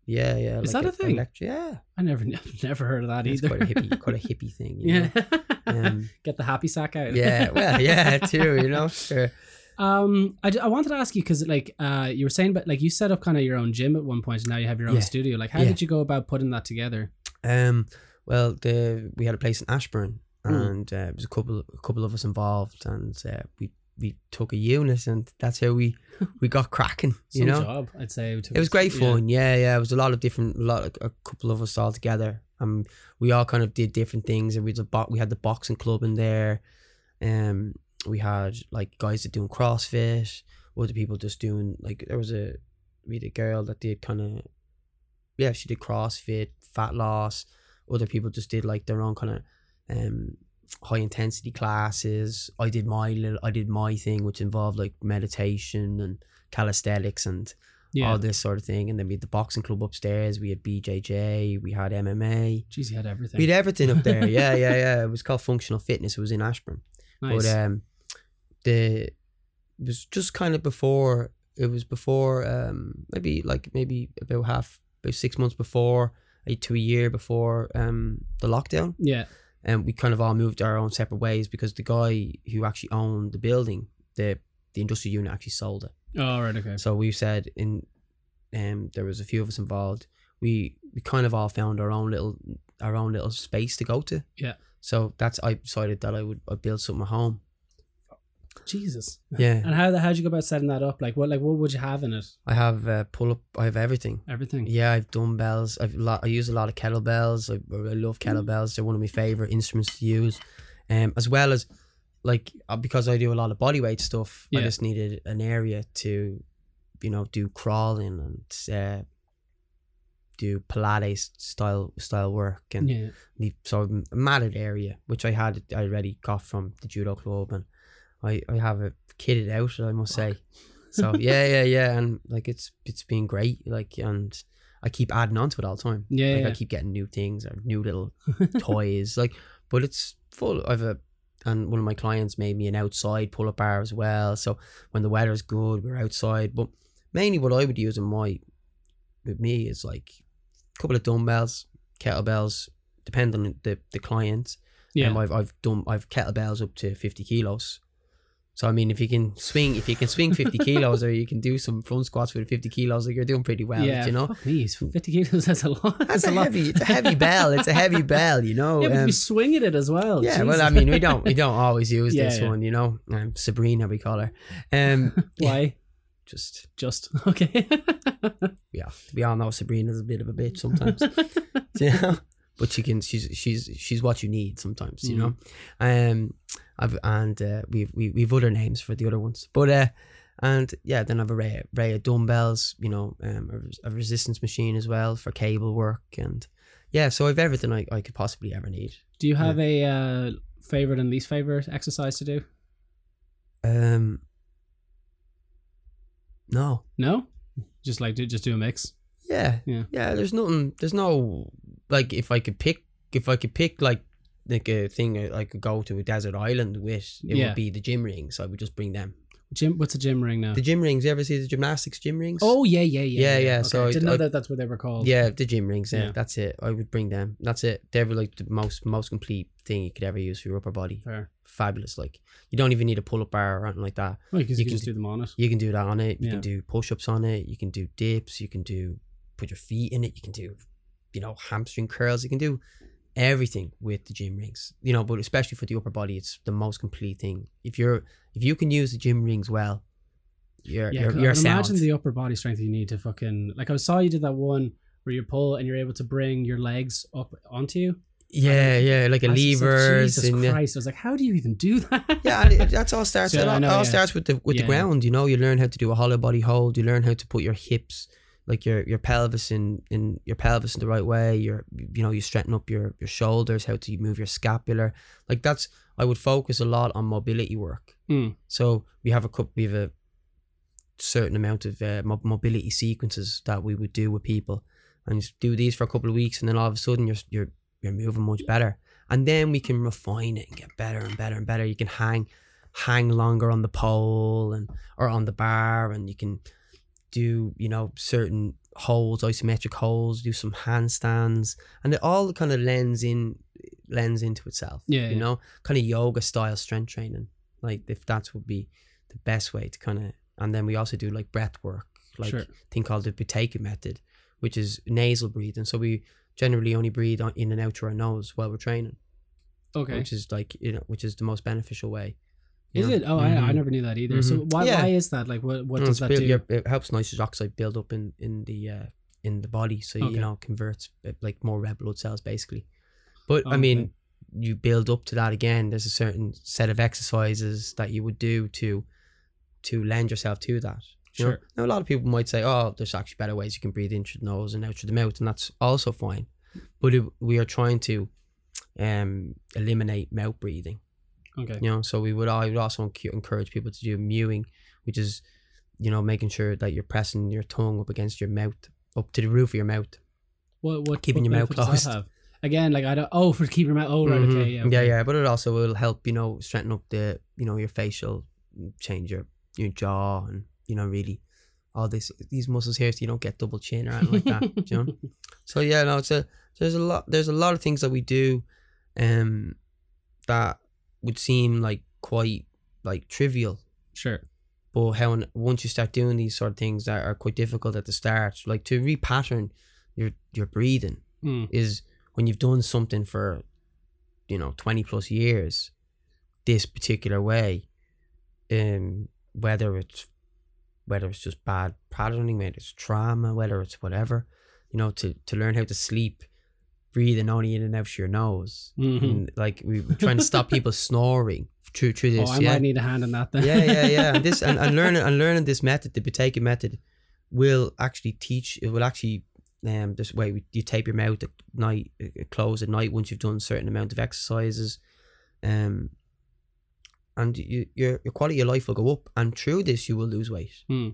B: Yeah, yeah.
A: Is
B: like
A: that a thing?
B: elect- yeah,
A: I never, I've never heard of that
B: it's
A: either.
B: quite a hippie, quite a hippie thing. You
A: yeah.
B: know? Um,
A: Get the happy sack out.
B: yeah, well, yeah, too. You know, sure.
A: Um, I, I wanted to ask you because like uh you were saying, but like you set up kind of your own gym at one point, and now you have your own
B: Yeah.
A: studio. Like, how
B: Yeah.
A: did you go about putting that together?
B: Um, well, the we had a place in Ashbourne,
A: Mm.
B: and uh, there was a couple a couple of us involved, and uh, we we took a unit, and that's how we we got cracking. You
A: Some
B: know,
A: job, I'd say.
B: it was great fun. Yeah, yeah. It was a lot of different, a lot, a couple of us all together. Um, we all kind of did different things, and we had a bo- we had the boxing club in there. Um, we had like guys that doing CrossFit, other people just doing like there was a we had a girl that did kind of yeah she did CrossFit, fat loss. Other people just did like their own kind of um high intensity classes. I did my little I did my thing, which involved like meditation and calisthenics and
A: Yeah.
B: all this sort of thing. And then we had the boxing club upstairs. We had BJJ. We had MMA.
A: Jeez, you had everything.
B: We had everything up there. yeah, yeah, yeah. It was called Functional Fitness. It was in Ashbourne.
A: nice.
B: But um, the it was just kind of before. It was before um maybe like maybe about half about six months before to a year before um the lockdown
A: yeah.
B: and we kind of all moved our own separate ways because the guy who actually owned the building the the industrial unit actually sold it
A: Oh right, okay.
B: so we said in, um, there was a few of us involved. We we kind of all found our own little our own little space to go to.
A: Yeah.
B: So that's I decided that I would I'd build something at home.
A: Jesus.
B: Yeah.
A: And how the how'd you go about setting that up? Like what like what would you have in it?
B: I have uh, pull up. I have everything.
A: Everything.
B: Yeah, I've dumbbells. I've a lot. I use a lot of kettlebells. I, I love kettlebells. They're one of my favorite instruments to use. Um, as well as like uh, because I do a lot of body weight stuff. I just needed an area to, you know, do crawling and uh, do Pilates style style work and
A: Yeah.
B: the so a matted area which I had I already got from the judo club and I I have it kitted out I must say so yeah yeah yeah and like it's it's been great like and I keep adding on to it all the time
A: Yeah,
B: like
A: yeah.
B: I keep getting new things or new little toys like but it's full I've a and one of my clients made me an outside pull-up bar as well so when the weather's good we're outside but mainly what I would use in my with me is like a couple of dumbbells kettlebells depending on the the client
A: Yeah.
B: um, I've I've done I've kettlebells up to fifty kilos. So I mean, if you can swing, if you can swing fifty kilos, or you can do some front squats with fifty kilos, like you're doing pretty well.
A: yeah.
B: you know,
A: it's fifty kilos. That's a lot.
B: that's
A: That's
B: a
A: a lot.
B: heavy, it's a heavy bell. It's a heavy bell, you know.
A: Yeah, but
B: um,
A: swinging it as well.
B: yeah, well, I mean, we don't we don't always use
A: Yeah,
B: this
A: yeah.
B: one, you know. Um, Sabrina, we call her. Um,
A: Why?
B: just
A: Just okay.
B: yeah, we all know Sabrina's a bit of a bitch sometimes. you know but she can she's she's she's what you need sometimes you know um I've and uh, we've we, we've other names for the other ones but uh and yeah then I've a array, array of dumbbells you know um a, a resistance machine as well for cable work and yeah so I've everything I, I could possibly ever need
A: Do you have a uh, favorite and least favorite exercise to do?
B: um no
A: No, just like do just do a mix.
B: yeah
A: Yeah.
B: yeah there's nothing there's no like if I could pick if I could pick like like a thing I I could go to a desert island with it
A: Yeah.
B: would be the gym rings I would just bring them
A: Gym. What's a gym ring now?
B: The gym rings. You ever see the gymnastics gym rings?
A: oh yeah, yeah, yeah,
B: Yeah, yeah,
A: Okay.
B: so
A: I didn't know that that's what they were called.
B: Yeah, the gym rings. Yeah,
A: Yeah.
B: that's it. I would bring them. That's it. They're like the most most complete thing you could ever use for your upper body.
A: Fair.
B: Fabulous. Like you don't even need a pull up bar or anything like that.
A: Well,
B: You
A: you, can
B: can
A: just do them on it.
B: You can do that on it. You
A: Yeah.
B: can do push ups on it. You can do dips. You can do put your feet in it. You can do, you know, hamstring curls. You can do everything with the gym rings. You know, but especially for the upper body, it's the most complete thing. If you're if you can use the gym rings well, you're
A: Yeah,
B: you're, you're
A: imagine the upper body strength you need to fucking like. I saw you did that one where you pull and you're able to bring your legs up onto you.
B: yeah, yeah, like a
A: just like, Jesus
B: and uh,
A: Christ! I was like, how do you even do that?
B: yeah, and it, that's all starts.
A: So,
B: it all,
A: know,
B: all
A: yeah.
B: starts with the with
A: Yeah.
B: the ground. You know, you learn how to do a hollow body hold. You learn how to put your hips, like your your pelvis in in your pelvis in the right way. Your you know you straighten up your your shoulders. How to move your scapular. Like that's I would focus a lot on mobility work.
A: Mm.
B: So we have a couple. We have a certain amount of uh, mo- mobility sequences that we would do with people, and just do these for a couple of weeks, and then all of a sudden you're you're you're moving much better, and then we can refine it and get better and better and better. You can hang hang longer on the pole and or on the bar, and you can do you know certain holds, isometric holds, do some handstands, and it all kind of lends in lends into itself.
A: Yeah,
B: you
A: yeah.
B: know, kind of yoga style strength training. Like if that would be the best way to kind of, and then we also do like breath work, like
A: Sure.
B: a thing called the Buteyko method, which is nasal breathing. So we generally only breathe in and out through our nose while we're training,
A: Okay.
B: which is like you know, which is the most beneficial way.
A: Is
B: know?
A: it? Oh, I, I
B: Mhm.
A: never knew that either. So
B: Mhm.
A: why
B: Yeah.
A: why is that? Like, what what
B: Mm,
A: does that
B: build-
A: do?
B: your- it helps nitrous oxide build up in in the uh, in the body, so
A: Okay.
B: you know converts uh, like more red blood cells basically. But I
A: Okay.
B: mean, you build up to that again. There's a certain set of exercises that you would do to to lend yourself to that. You know?
A: Sure.
B: Now a lot of people might say, "Oh, there's actually better ways you can breathe in through the nose and out through the mouth," and that's also fine. But it, we are trying to um, eliminate mouth breathing.
A: Okay.
B: You know, so we would I would also encourage people to do mewing, which is, you know, making sure that you're pressing your tongue up against your mouth, up to the roof of your mouth.
A: What what
B: Keeping
A: what
B: your mouth
A: benefit does that
B: closed.
A: Again, like I don't. Oh, for keeping your mouth. Oh, right.
B: Mhm.
A: Okay. Yeah.
B: yeah, yeah. But it also will help, you know, strengthen up the, you know, your facial, change your your jaw, and you know, really, all this these muscles here, so you don't get double chin or anything like that. you know. So yeah, no, it's a there's a lot there's a lot of things that we do, um, that would seem like quite like trivial
A: Sure.
B: but how once you start doing these sort of things that are quite difficult at the start, like to repattern your your breathing
A: Mm.
B: is when you've done something for you know 20 plus years this particular way um whether it's whether it's just bad patterning whether it's trauma whether it's whatever you know to to learn how to sleep breathing only in and out through your nose
A: Mhm.
B: and like we, we're trying to stop people snoring through through this
A: Oh, I
B: yeah
A: might need a hand in that then.
B: yeah, yeah, yeah. And this and, and learning and learning this method, the Buteyko method, will actually teach. It will actually um this way you tape your mouth at night, uh, close at night once you've done a certain amount of exercises, um, and you, your your quality of life will go up. And through this, you will lose weight.
A: Hmm.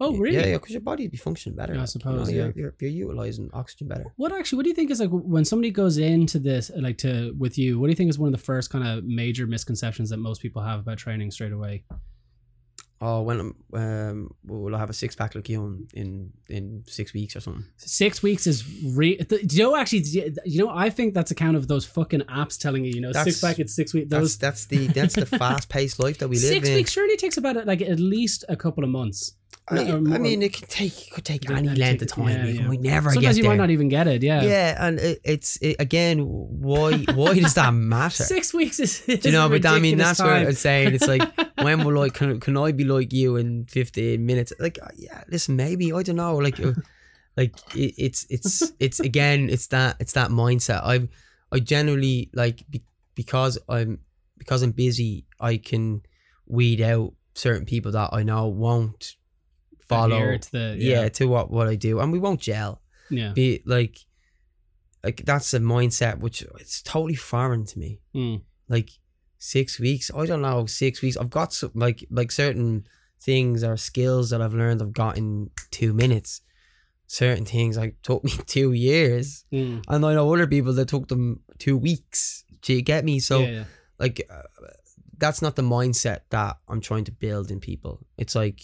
A: Oh, really?
B: Yeah, yeah, because your body will be functioning better.
A: Yeah, I
B: like, you
A: suppose,
B: know,
A: yeah.
B: You're, you're, you're utilizing oxygen better.
A: What actually? What do you think is like when somebody goes into this, like to with you? What do you think is one of the first kind of major misconceptions that most people have about training straight away?
B: Oh, when I'm, um, will I have a six pack like you in, in in six weeks or something?
A: Six weeks is re. Do you know actually? You know, I think that's account of those fucking apps telling you, you know,
B: That's-
A: six pack. It's six weeks.
B: That's
A: Those
B: that's the that's the fast paced life that we live
A: six
B: in.
A: weeks surely takes about like at least a couple of months.
B: I, I mean, it could take it could take any length of time.
A: yeah, yeah.
B: we never
A: Sometimes you
B: there.
A: might not even get it. Yeah.
B: yeah, and it, it's it, again, why why does that matter?
A: Six weeks is.
B: Do you know? But I mean, that's what. I'm saying. It's like when will I can can I be like you in 15 minutes? Like, uh, yeah, listen, maybe I don't know. Like, uh, like it, it's it's it's again, it's that it's that mindset. I I generally like be, because I'm because I'm busy. I can weed out certain people that I know won't follow.
A: To the,
B: yeah.
A: yeah.
B: to what what I do, and we won't gel.
A: Yeah.
B: Be like, like that's a mindset which it's totally foreign to me.
A: Mm.
B: Like six weeks, I don't know, six weeks. I've got some like like certain things or skills that I've learned. I've got in two minutes. Certain things like took me two years,
A: Mm.
B: and I know other people that took them two weeks. Do you get me? So
A: yeah, yeah.
B: like uh, that's not the mindset that I'm trying to build in people. It's like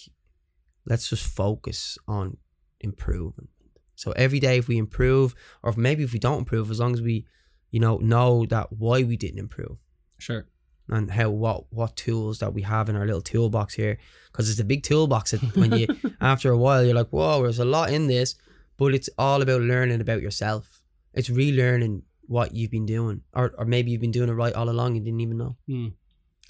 B: let's just focus on improving. So every day if we improve or if maybe if we don't improve as long as we you know know that why we didn't improve
A: Sure.
B: and how what what tools that we have in our little toolbox here because it's a big toolbox that when you after a while you're like whoa there's a lot in this but it's all about learning about yourself it's relearning what you've been doing or, or maybe you've been doing it right all along and didn't even know
A: Hmm.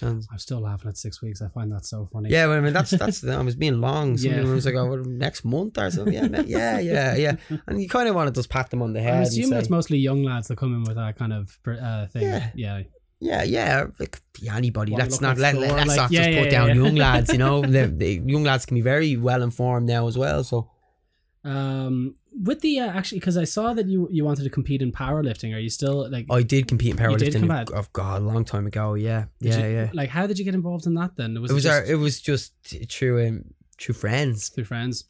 B: And
A: I'm still laughing at six weeks. I find that so funny.
B: yeah well, I mean that's that's I was being long somebody
A: Yeah.
B: was like oh well, next month or something yeah yeah yeah yeah and you kind of want to just pat them on the head
A: I assume it's mostly young lads that come in with that kind of uh, thing.
B: Yeah.
A: yeah.
B: Yeah, yeah, like yeah, anybody.
A: What,
B: let's not let, let's
A: like-
B: not
A: yeah,
B: just
A: yeah,
B: put down
A: yeah.
B: young lads. You know, the, the young lads can be very well informed now as well. So
A: Um, with the uh, actually, because I saw that you you wanted to compete in powerlifting. Are you still like?
B: I did compete in powerlifting.
A: combat?
B: Oh God, a long time ago. Yeah,
A: did
B: yeah,
A: you-
B: yeah.
A: Like, how did you get involved in that then? Was
B: It was
A: just
B: our, it was just through um, through friends,
A: through friends?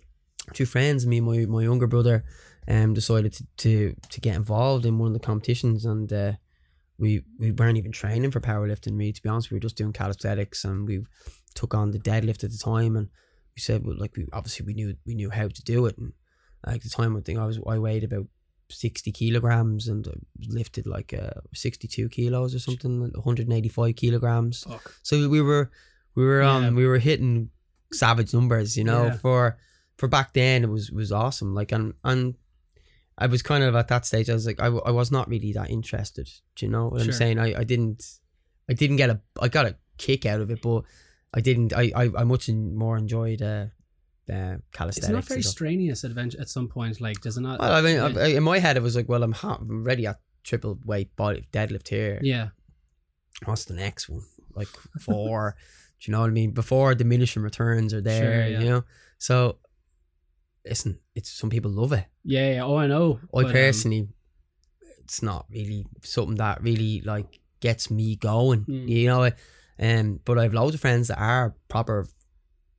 B: through friends. Me and my my younger brother, um, decided to to to get involved in one of the competitions, and uh, we we weren't even training for powerlifting. Really, to be honest, we were just doing calisthenics, and we took on the deadlift at the time, and we said, well, like we obviously we knew we knew how to do it, and like the time I think I was I weighed about sixty kilograms and lifted like uh, sixty two kilos or something, one hundred and eighty five kilograms.
A: Fuck.
B: So we were we were um
A: Yeah.
B: we were hitting savage numbers, you know,
A: Yeah.
B: for for back then it was was awesome. Like and and I was kind of at that stage I was like I, w- I was not really that interested. Do you know what
A: Sure.
B: I'm saying? I, I didn't I didn't get a I got a kick out of it, but I didn't I I, I much more enjoyed uh, uh calisthenics.
A: It's not very strenuous adventure at some point. Like, does it not?
B: Well, I mean. I, in my head, it was like, well, I'm, ha- I'm ready at triple weight body deadlift here.
A: yeah,
B: what's the next one? Like four. do you know what I mean? Before diminishing returns are there,
A: Sure, yeah.
B: you know. So listen, it's some people love it.
A: yeah, yeah. Oh, I know.
B: I
A: but, um,
B: personally, it's not really something that really like gets me going.
A: Mm.
B: You know, um, but I have loads of friends that are proper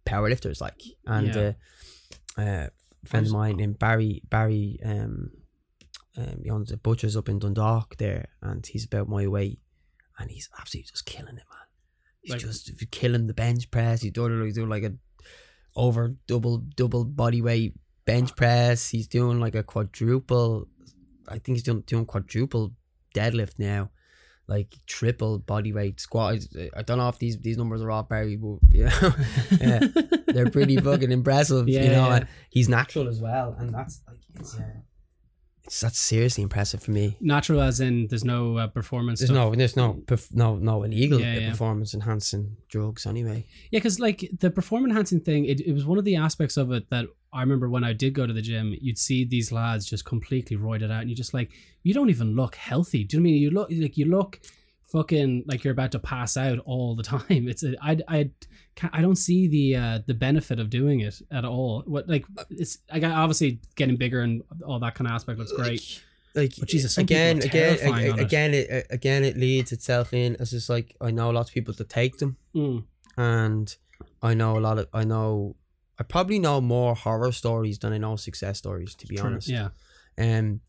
B: powerlifters, like, and
A: Yeah.
B: uh, uh, a friend of mine in Barry, Barry, um, um, he owns a butcher's up in Dundalk there, and he's about my weight, and he's absolutely just killing it, man. He's
A: Like-
B: just killing the bench press. He's doing he's doing like a over double double body weight bench press. He's doing like a quadruple. I think he's doing doing quadruple deadlift now, like triple body weight squat. I- I don't know if these these numbers are off Barry, but you know, yeah, they're pretty fucking impressive.
A: Yeah,
B: you know,
A: yeah.
B: he's natural as well, and that's like it's. Uh, it's that's seriously impressive for me.
A: Natural, as in there's no uh, performance.
B: There's
A: stuff.
B: no, there's no, perf- no, no illegal performance enhancing drugs anyway.
A: Yeah, because like the performance enhancing thing, it, it was one of the aspects of it that I remember when I did go to the gym, you'd see these lads just completely roided out, and you're just like you don't even look healthy. Do you know what I mean? You look like you look fucking like you're about to pass out all the time. It's a, I I I don't see the uh, the benefit of doing it at all. What like it's I got obviously getting bigger and all that kind of aspect looks great.
B: Like
A: But Jesus,
B: again, again,
A: terrifying
B: ag-
A: on it.
B: again, it, again, it leads itself in as just like I know lots of people that take them,
A: Mm,
B: and I know a lot of I know I probably know more horror stories than I know success stories. To be
A: true.
B: honest,
A: Yeah.
B: Um,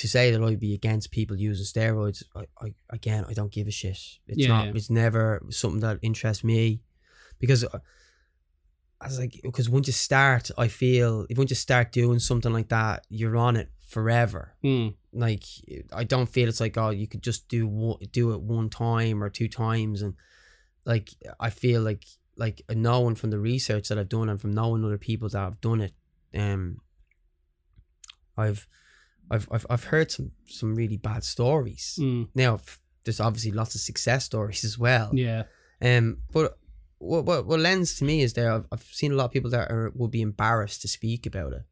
B: to say that I'd be against people using steroids, I, I again, I don't give a shit. It's
A: Yeah,
B: not.
A: yeah.
B: It's never something that interests me, because uh, as like because once you start, I feel if once you start doing something like that, you're on it forever.
A: Mm,
B: Like I don't feel it's like oh you could just do one, do it one time or two times and like I feel like like knowing from the research that I've done and from knowing other people that have done it, um, I've I've I've, I've heard some some really bad stories.
A: mm,
B: Now there's obviously lots of success stories as well.
A: yeah.
B: Um, but what what what lends to me is there I've, I've seen a lot of people that are would be embarrassed to speak about it.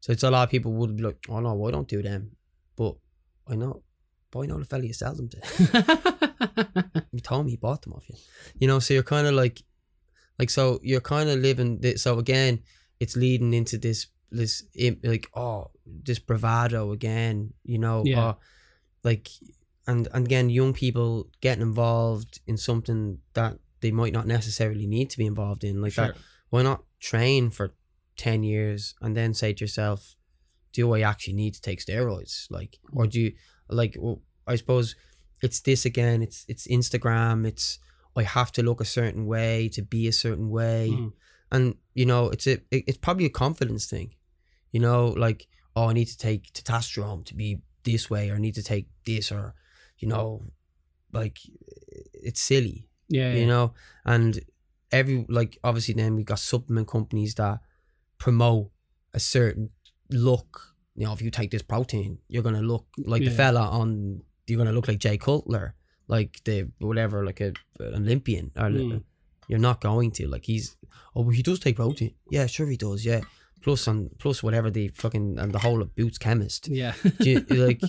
B: So it's a lot of people would be like, oh no, why don't do them? But I know, but I know the fella you sell them to. you told me he bought them off you. You know, so you're kind of like, like so you're kind of living. This, so again, it's leading into this this like oh this bravado again. You know,
A: Yeah.
B: like and and again, young people getting involved in something that they might not necessarily need to be involved in. Like that, why not train for ten years and then say to yourself, do I actually need to take steroids? Like, or mm. do you like? Well, I suppose it's this again. It's it's Instagram. It's I have to look a certain way to be a certain way,
A: Mhm.
B: and you know, it's a it- it's probably a confidence thing. You know, like oh, I need to take testosterone to be this way, or I need to take this, or you know, like it's silly
A: Yeah, yeah.
B: you know and every like obviously then we got supplement companies that promote a certain look you know if you take this protein you're gonna look like the fella on you're gonna look like Jay Cutler like the whatever like a an Olympian or
A: Mm.
B: you're not going to like he's oh he does take protein yeah sure he does yeah plus on plus whatever the fucking and the whole of Boots chemist
A: yeah.
B: you, like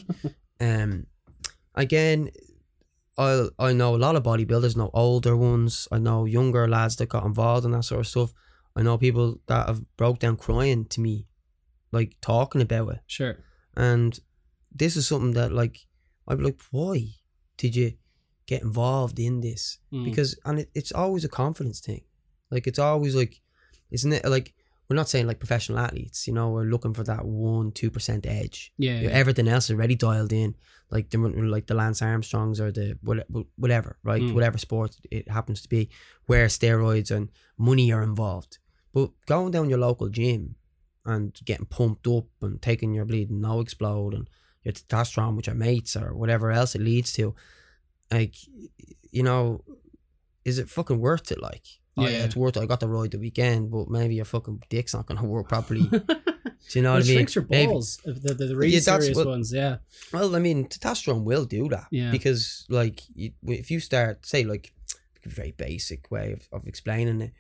B: um again I I know a lot of bodybuilders, know older ones, I know younger lads that got involved in that sort of stuff. I know people that have broke down crying to me, like talking about it.
A: sure.
B: And this is something that like I'd be like, why did you get involved in this?
A: Mm.
B: Because and it, it's always a confidence thing. Like it's always like isn't it like we're not saying like professional athletes, you know, we're looking for that one, two percent edge
A: yeah,
B: everything else is already dialed in like the like the Lance Armstrongs or the whatever right
A: Mm.
B: whatever sport it happens to be where steroids and money are involved but going down your local gym and getting pumped up and taking your bleeding NO-Xplode and your testosterone with your mates or whatever else it leads to like you know is it fucking worth it like oh
A: Yeah,
B: yeah,
A: yeah.
B: it's worth it I got the ride the weekend but maybe your fucking dick's not gonna work properly do you know
A: Well,
B: what I mean
A: shrinks your
B: Maybe-
A: balls. The, the, the really
B: Yeah,
A: serious
B: what-
A: ones, yeah.
B: Well, I mean, testosterone will do that.
A: Yeah.
B: Because, like, you, if you start, say, like, a very basic way of, of explaining it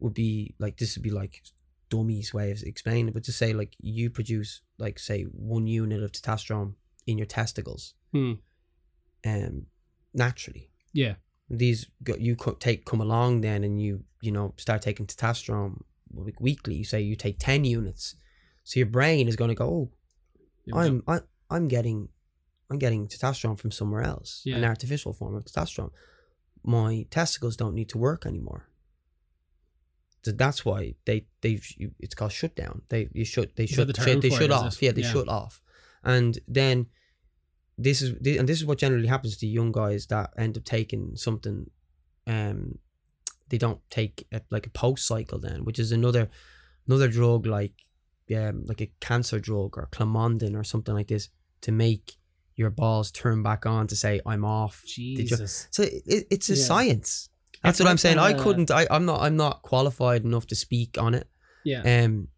B: would be like this would be like dummy's way of explaining it, but to say, like, you produce, like, say, one unit of testosterone in your testicles
A: Hmm.
B: um, naturally.
A: Yeah.
B: These you take come along then and you you know start taking testosterone weekly. You say you take ten units, so your brain is going to go, oh. I'm I, I'm getting I'm getting testosterone from somewhere else, an artificial form of testosterone. My testicles don't need to work anymore. So that's why they they it's called shutdown. They you shut they shut
A: the
B: shut- they shut off.
A: it?
B: Yeah, they
A: Yeah.
B: shut off, and then this is thi- and this is what generally happens to young guys that end up taking something. Um, they don't take a, like a post cycle then, which is another another drug like um like a cancer drug or clamondin or something like this to make your balls turn back on to say I'm off.
A: Jesus.
B: So it, it's a
A: Yeah.
B: science. That's what I'm saying. I couldn't. I, I'm not. I'm not qualified enough to speak on it.
A: Yeah.
B: Um,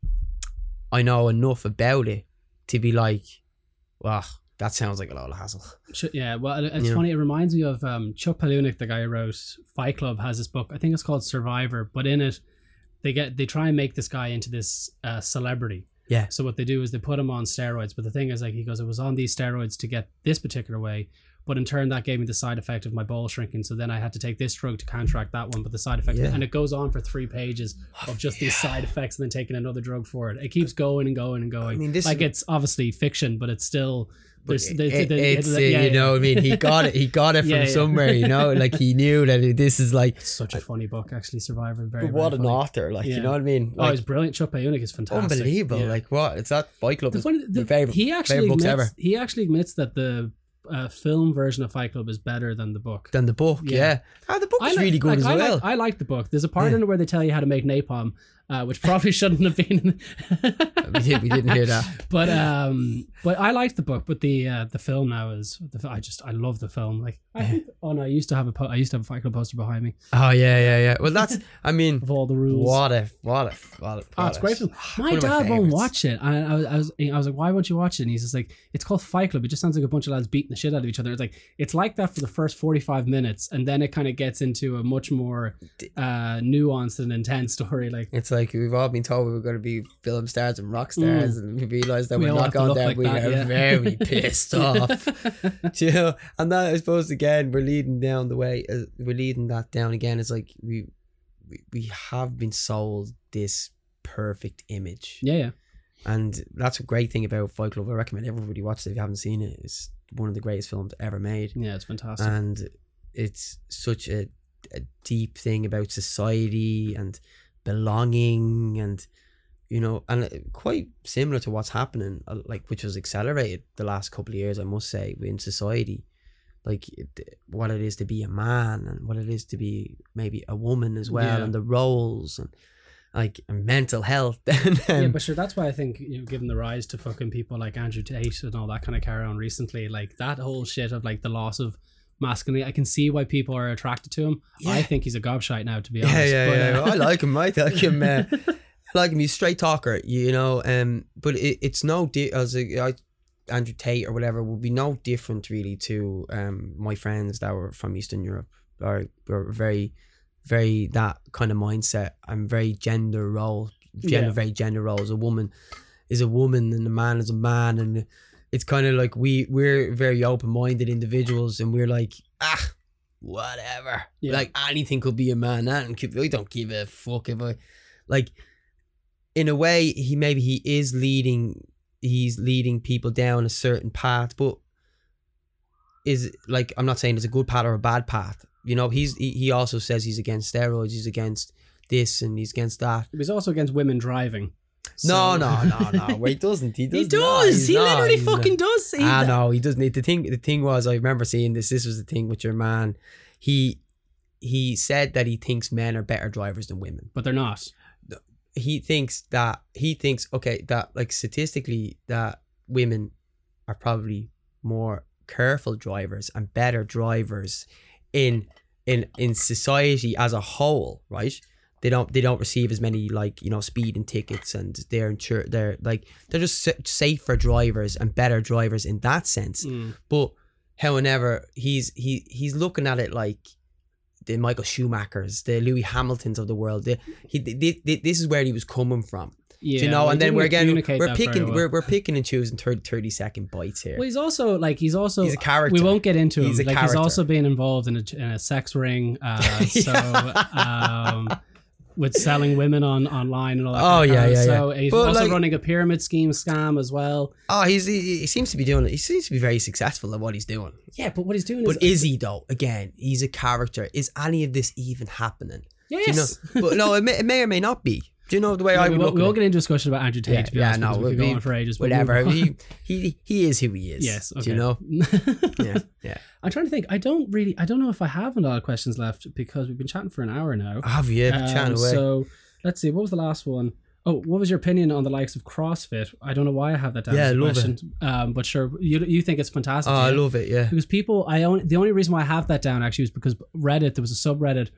B: I know enough about it to be like, wow, that sounds like a lot of hassle.
A: Ch- yeah, well, it's
B: Yeah.
A: funny. It reminds me of um, Chuck Palahniuk, the guy who wrote Fight Club, has this book. I think it's called Survivor, but in it, they get they try and make this guy into this uh, celebrity.
B: Yeah.
A: So what they do is they put him on steroids. But the thing is, like he goes, it was on these steroids to get this particular way, but in turn that gave me the side effect of my ball shrinking. So then I had to take this drug to counteract that one. But the side effect,
B: Yeah.
A: and it goes on for three pages of just these side effects, and then taking another drug for it. It keeps going and going and going.
B: I mean, this
A: like
B: is-
A: it's obviously fiction, but it's still. There's,
B: it-
A: there's,
B: it-
A: there's-
B: it's
A: yeah,
B: you
A: yeah.
B: know. what I mean, he got it. He got it from
A: Yeah, yeah.
B: somewhere. You know, like he knew that this is like.
A: It's such a funny book, actually. Survivor, very.
B: But what
A: very
B: an
A: funny.
B: author! Like you know what I mean?
A: Oh,
B: Like,
A: he's brilliant. Chuck Palahniuk is fantastic.
B: unbelievable! Like what? It's that Fight Club.
A: the funny, the,
B: favorite.
A: he actually
B: favorite books
A: admits,
B: ever.
A: he actually admits that the uh, film version of Fight Club is better than the book.
B: Than the book,
A: Yeah.
B: yeah. Ah, the book is
A: like-
B: really good
A: like,
B: as
A: I
B: well.
A: Like, I like the book. There's a part
B: Yeah.
A: in it where they tell you how to make napalm, uh, which probably shouldn't have been.
B: we, did, we didn't hear that.
A: but um, but I liked the book. But the uh, the film now is the, I just I love the film. Like I think, oh no, I used to have a po- I used to have a Fight Club poster behind me
B: Oh yeah, yeah, yeah. Well, that's. I mean,
A: of all the rules.
B: what if? what if? what a.
A: Oh, it's great
B: a-
A: film.
B: one
A: My
B: my
A: dad won't watch it, and I, was- I was, I was like, "Why won't you watch it?" And he's just like, "It's called Fight Club. It just sounds like a bunch of lads beating the shit out of each other." It's like it's like that for the first forty-five minutes, and then it kind of gets into a much more uh, nuanced and intense story. Like,
B: It's like we've all been told we were going to be film stars and rock stars, and we realised that
A: Mm. We
B: are not going there.
A: like
B: we
A: that,
B: are
A: yeah.
B: very pissed off. You know? And that I suppose again we're leading down the way. Uh, we're leading that down again. It's like we, we we have been sold this perfect image,
A: yeah, yeah,
B: and that's a great thing about Fight Club. I recommend everybody watch it if you haven't seen it. It's one of the greatest films ever made
A: yeah. It's fantastic.
B: and it's such a, a deep thing about society and belonging and you know and uh, quite similar to what's happening uh, like which was accelerated the last couple of years i must say in society like it- what it is to be a man and what it is to be maybe a woman as well
A: Yeah.
B: and the roles and like and mental health and
A: yeah,
B: um,
A: but sure, that's why I think you know, given the rise to fucking people like Andrew Tate and all that kind of carry on recently, like that whole shit of like the loss of masculinity, I can see why people are attracted to him. I think he's a gobshite now, to be honest.
B: yeah yeah
A: but,
B: yeah
A: uh,
B: I like him I like him uh, I like him he's a straight talker you know um but it, it's no di- as a, I, Andrew Tate or whatever would be no different really to um my friends that were from Eastern Europe or were very very that kind of mindset and very gender role gender
A: Yeah.
B: very gender roles a woman is a woman and a man is a man and it's kind of like we we're very open-minded individuals and we're like ah whatever
A: Yeah.
B: like anything could be a man and I don't give a fuck if I like in a way he maybe he is leading he's leading people down a certain path but is like I'm not saying it's a good path or a bad path you know he's he, he also says he's against steroids he's against this and he's against that
A: He's also against women driving.
B: No
A: So-
B: no no no wait he doesn't he does
A: He does. he
B: not,
A: literally
B: he's not.
A: fucking does. He,
B: Ah, no, he doesn't. The thing, the thing was, I remember seeing this. This was the thing with your man. He he said that he thinks men are better drivers than women.
A: But they're not.
B: He thinks that he thinks okay that like statistically that women are probably more careful drivers and better drivers in in in society as a whole, right? They don't they don't receive as many like you know speeding tickets and they're insure they're like they're just sa- safer drivers and better drivers in that sense.
A: Mm.
B: But however, he's he he's looking at it like the Michael Schumachers, the Lewis Hamiltons of the world. The, he, th th this is where he was coming from,
A: Yeah,
B: you know.
A: well,
B: and then we're again we're picking
A: well.
B: we're, we're picking and choosing 30, 30 second bites here.
A: Well, he's also like he's also
B: He's a character.
A: We won't get into
B: He's
A: him. like he's also been involved in a, in a sex ring. Uh, so um, with selling women on online and all that.
B: Oh,
A: kind of
B: yeah, yeah,
A: So
B: yeah.
A: he's
B: But,
A: also
B: like-
A: running a pyramid scheme scam as well.
B: Oh, he's he, he seems to be doing. It. He seems to be very successful at what he's doing.
A: Yeah, but what he's doing
B: But
A: is
B: is he though? Again, he's a character. Is any of this even happening?
A: yes.
B: You know? but no, it may, it may or may not be. Do you know the way
A: Yeah,
B: I would
A: will,
B: look We'll
A: get into a discussion about Andrew Tate.
B: Yeah,
A: to be
B: yeah,
A: honest,
B: no, we'll be-
A: on for ages.
B: Whatever.
A: on.
B: he, he he is who he is.
A: yes.
B: Do you know? Yeah. Yeah.
A: I'm trying to think. I don't really. I don't know if I have a lot of questions left because we've been chatting for an hour now.
B: Have you
A: Um,
B: chatting away?
A: So let's see. What was the last one? Oh, what was your opinion on the likes of CrossFit? I don't know why I have that down.
B: Yeah, I love
A: question. Um, but sure, you you think it's fantastic?
B: oh,
A: do
B: I love it. Yeah.
A: because people. I only the only reason why I have that down actually was because Reddit. There was a subreddit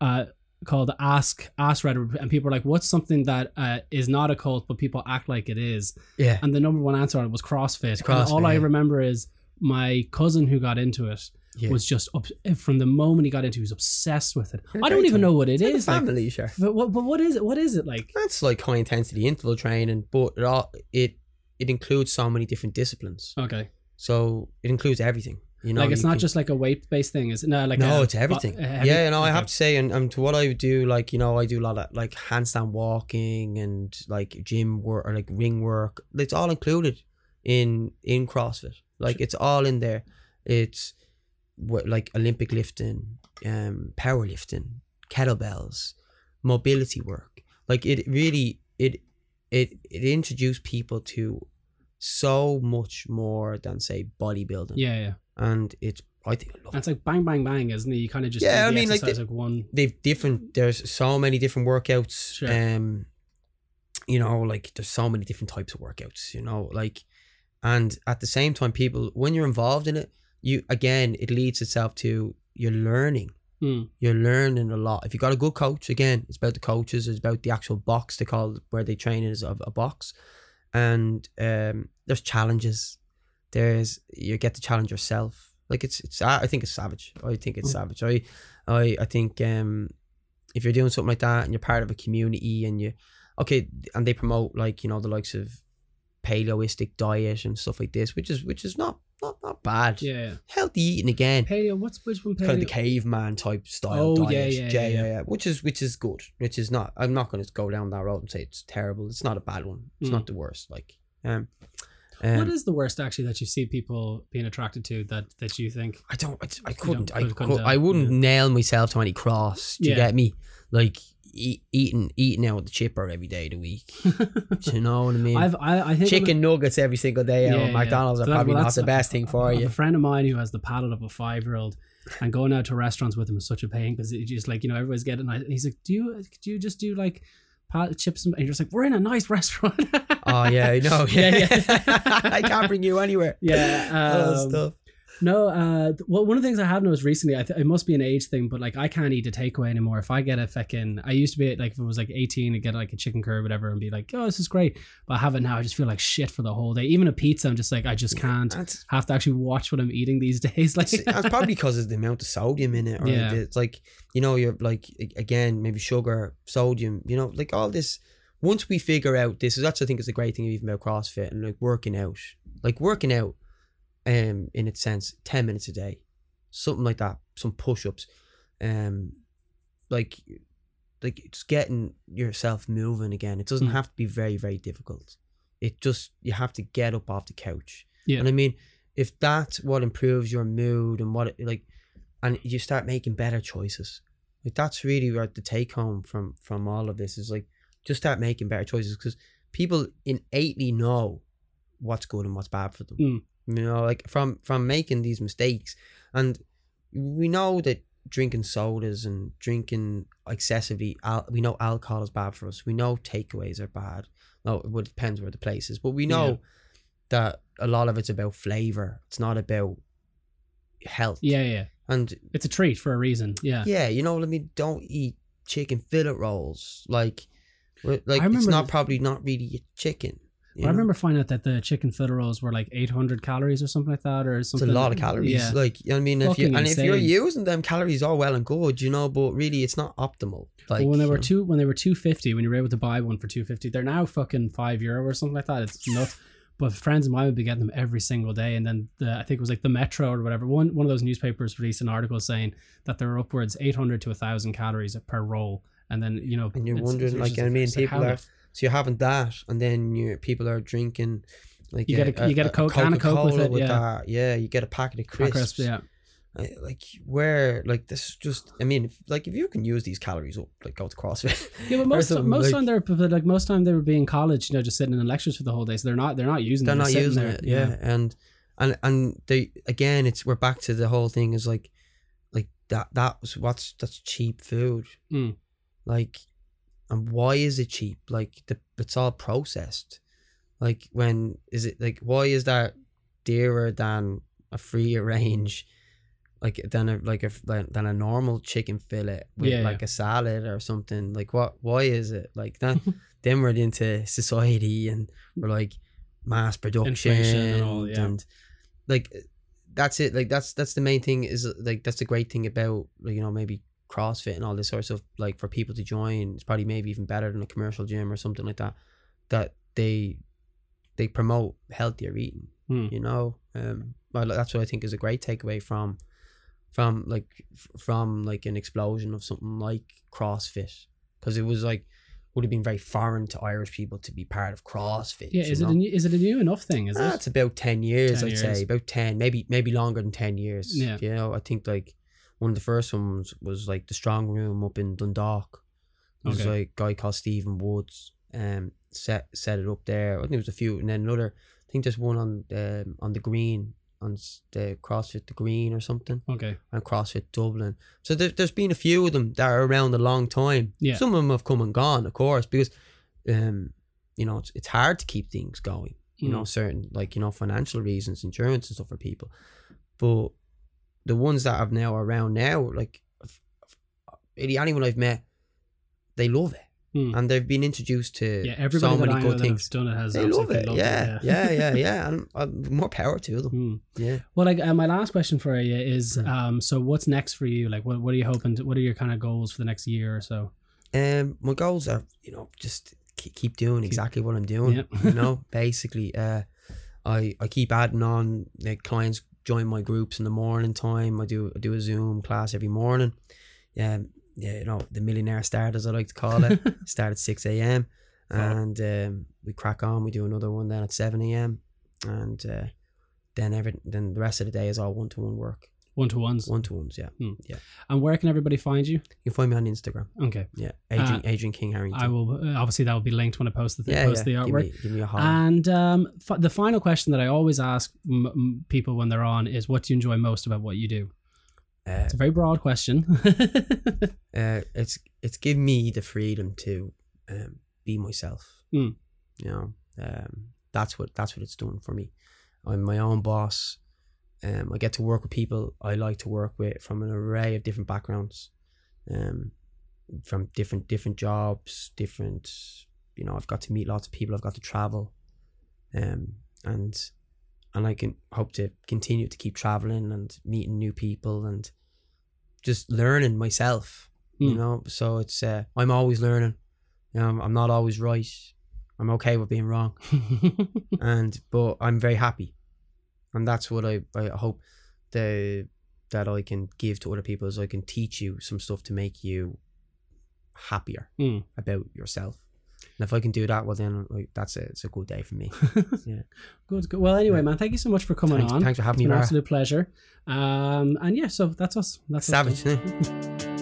A: uh, called Ask Ask Reddit, and people are like, "What's something that uh, is not a cult but people act like it is?"
B: Yeah.
A: And the number one answer on it was CrossFit.
B: CrossFit,
A: and all I remember is my cousin who got into it
B: Yeah.
A: was just up, from the moment he got into, it, he was obsessed with it.
B: Yeah,
A: I don't even
B: time.
A: know what it
B: It's
A: is.
B: a
A: Like,
B: family, sure.
A: but, what, but what is it? What is it like?
B: That's like high intensity interval training, but it all it it includes so many different disciplines.
A: Okay,
B: So it includes everything. You know,
A: like it's
B: you
A: not
B: can-
A: just like a weight based thing. Is it? No, like
B: no,
A: a-
B: it's everything.
A: heavy-
B: yeah, no, I
A: okay.
B: have to say, and, and to what I would do, like you know, I do a lot of like handstand walking and like gym work or like ring work. It's all included in in CrossFit. Like it's all in there. It's what like Olympic lifting, um, powerlifting, kettlebells, mobility work. Like it really it it it introduced people to so much more than say bodybuilding.
A: Yeah, yeah.
B: And it's I think I love
A: And it's like bang, bang, bang, isn't it? You kind of just
B: Yeah, I mean, like,
A: exercise
B: the-
A: like one.
B: they've different there's so many different workouts
A: Sure.
B: um you know like there's so many different types of workouts you know like and at the same time people when you're involved in it you again it leads itself to you're learning
A: Hmm.
B: you're learning a lot if you got a good coach again it's about the coaches it's about the actual box they call where they train it as a, a box and um there's challenges there's you get to challenge yourself like it's it's i think it's savage i think it's
A: Mm.
B: savage i i i think um if you're doing something like that and you're part of a community and you okay and they promote like you know the likes of paleoistic diet and stuff like this which is which is not not not bad
A: Yeah, yeah.
B: healthy eating again
A: Paleo. What's which one? Paleo?
B: kind of the caveman type style
A: Oh,
B: diet.
A: yeah, yeah,
B: yeah,
A: yeah,
B: yeah, Which is which is good. Which is not. I'm not going to go down that road and say it's terrible. It's not a bad one. It's
A: Mm.
B: not the worst. Like, um, um,
A: what is the worst actually that you see people being attracted to that that you think?
B: I don't. I, I couldn't. I,
A: couldn't
B: I wouldn't
A: yeah.
B: nail myself to any cross. Do you
A: Yeah.
B: get me? Like eat, eating eating out the chipper every day of the week. Do you know what I mean?
A: I've I, I think
B: Chicken nuggets every single day
A: Yeah, yeah.
B: McDonald's
A: So
B: are
A: that-
B: probably
A: well,
B: not
A: that's-
B: the best thing for you.
A: A friend of mine who has the palate of a five year old, and going out to restaurants with him is such a pain because it's just like you know everybody's getting. He's like, do you do you just do like pat chips and, and you're just like we're in a nice restaurant.
B: Oh yeah, I know.
A: Yeah,
B: Yeah,
A: yeah.
B: I can't bring you anywhere.
A: yeah.
B: Oh,
A: Um,
B: stuff.
A: No, uh, well, one of the things I have noticed recently, I th- it must be an age thing, but like I can't eat a takeaway anymore. If I get a fucking, I used to be like, if it was like 18 to get like a chicken curry or whatever and be like, oh, this is great. But I have it now. I just feel like shit for the whole day. Even a pizza, I'm just like, I just can't
B: That's,
A: have to actually watch what I'm eating these days. Like,
B: it's probably because of the amount of sodium in it. Or
A: Yeah.
B: it's like you know, you're like again maybe sugar, sodium. You know, like all this. Once we figure out this, that's I think is the great thing even about CrossFit and like working out, like working out, um, in its sense, ten minutes a day, something like that, some push ups, um, like, like it's getting yourself moving again. It doesn't
A: Mm.
B: have to be very very difficult. It just you have to get up off the couch.
A: Yeah.
B: And I mean, if that's what improves your mood and what it like, and you start making better choices, like that's really what the take home from from all of this is like, just start making better choices because people innately know what's good and what's bad for them.
A: Mm.
B: You know, like from from making these mistakes, and we know that drinking sodas and drinking excessively, al- we know alcohol is bad for us. We know takeaways are bad. No, it depends where the place is, but we know
A: Yeah.
B: that a lot of it's about flavor. It's not about health.
A: yeah, yeah.
B: And
A: It's a treat for a reason. Yeah.
B: yeah, you know, what I mean, don't eat chicken fillet rolls. Like, like it's not
A: the-
B: probably not really chicken. You
A: I remember finding out that the chicken fillet rolls were like 800 calories or something like that, or something.
B: It's a lot of calories.
A: Yeah.
B: Like, you know I mean? If you
A: Fucking
B: and if you're using them, calories are well and good, you know, but really it's not optimal. Like
A: But when they were two, when they were two fifty, when you were able to buy one for two fifty, they're now fucking five euro or something like that. It's nuts. But friends of mine would be getting them every single day, and then the, I think it was like the Metro or whatever. One one of those newspapers released an article saying that there were upwards eight hundred to thousand calories per roll, and then you know,
B: and you're wondering, like, I mean,
A: it's like,
B: people are so you're having that, and then you people are drinking. Like
A: You get a- you get a Coke- can of Coke with it, yeah.
B: that. Yeah, you get a packet of crisps.
A: crisps, yeah.
B: I- like where like this is just i mean if, like if you can use these calories up like go to crossfit
A: Yeah, but most most
B: like-
A: time they're like most time they were being college, you know, just sitting in lectures for the whole day. So they're not they're not using
B: they're
A: them.
B: not
A: sitting
B: using
A: there.
B: it yeah. and and and they again it's we're back to the whole thing is like like that that was what's that's cheap food
A: Mm.
B: like and why is it cheap? Like the it's all processed. Like when is it like why is that dearer than a free range? Like than a like a than a normal chicken fillet with
A: Yeah,
B: like a salad or something? Like what why is it? Like that then we're into society and we're like mass production
A: Inflation and all, yeah.
B: and like that's it. Like that's that's the main thing is like that's the great thing about like, you know maybe CrossFit and all this sort of like for people to join it's probably maybe even better than a commercial gym or something like that that they they promote healthier eating
A: Hmm.
B: you know um well that's what I think is a great takeaway from from like f- from like an explosion of something like CrossFit because it was like would have been very foreign to Irish people to be part of CrossFit
A: Yeah, is it
B: know?
A: a new, is it a new enough thing? Is
B: Ah,
A: it?
B: it's about 10 years
A: 10
B: i'd
A: years.
B: say about 10 maybe maybe longer than 10 years
A: Yeah.
B: you know i think like one of the first ones was like the strong room up in dundalk it was
A: Okay.
B: like a guy called stephen woods um set set it up there i think it was a few and then another i think there's one on um, on the green on the crossfit the green or something
A: Okay.
B: and CrossFit Dublin. So there, there's been a few of them that are around a long time.
A: Yeah.
B: Some of them have come and gone, of course, because um, you know, it's, it's hard to keep things going. You know,
A: Mm.
B: certain like you know financial reasons, insurance and stuff for people. But the ones that I've now around now, like really anyone I've met, they love it,
A: Hmm.
B: and they've been introduced to
A: Yeah, everybody
B: so many good things.
A: done it has
B: They love it,
A: loved
B: yeah, yeah, yeah, yeah, and uh, more power to them.
A: Hmm.
B: Yeah.
A: Well, like uh, my last question for you is,
B: Hmm.
A: um, so what's next for you? Like, what what are you hoping? To, what are your kind of goals for the next year or so?
B: Um, my goals are, you know, just keep, keep doing exactly what I'm doing.
A: Yep.
B: you know, basically, uh, I I keep adding on. Like clients join my groups in the morning time. I do I do a Zoom class every morning. Um, yeah, you know, the millionaire start as I like to call it. start at six a.m. and um, we crack on. We do another one then at seven a.m. and uh, then every then the rest of the day is all one to one work.
A: One to ones.
B: one to ones. Yeah,
A: Hmm.
B: yeah.
A: And where can everybody find you?
B: You can find me on Instagram.
A: Okay.
B: Yeah, Adrian,
A: Uh,
B: Adrian King Harrington.
A: I will uh, obviously that will be linked when I post the thing,
B: yeah,
A: post
B: yeah.
A: the
B: Give
A: artwork.
B: me, give me a holler.
A: And um, f- the final question that I always ask m- m- people when they're on is, "What do you enjoy most about what you do?"
B: uh,
A: It's a very broad question.
B: uh, it's it's given me the freedom to um, be myself.
A: Mm.
B: You know, um, that's what that's what it's doing for me. I'm my own boss. Um, I get to work with people I like to work with from an array of different backgrounds, um, from different different jobs, different. You know, I've got to meet lots of people. I've got to travel, um, and and I can hope to continue to keep traveling and meeting new people and just learning myself you
A: Mm.
B: know so it's uh, i'm always learning you know, I'm not always right i'm okay with being wrong and but i'm very happy and that's what i i hope the that i can give to other people is i can teach you some stuff to make you happier
A: Mm.
B: about yourself and if i can do that well then like, that's a it's a good day for me yeah
A: good, good. Well, anyway,
B: Yeah.
A: man, thank you so much for coming
B: thanks,
A: on.
B: thanks for
A: It's
B: having
A: been
B: me
A: an absolute pleasure. Um, and yeah, so that's us. That's
B: savage it?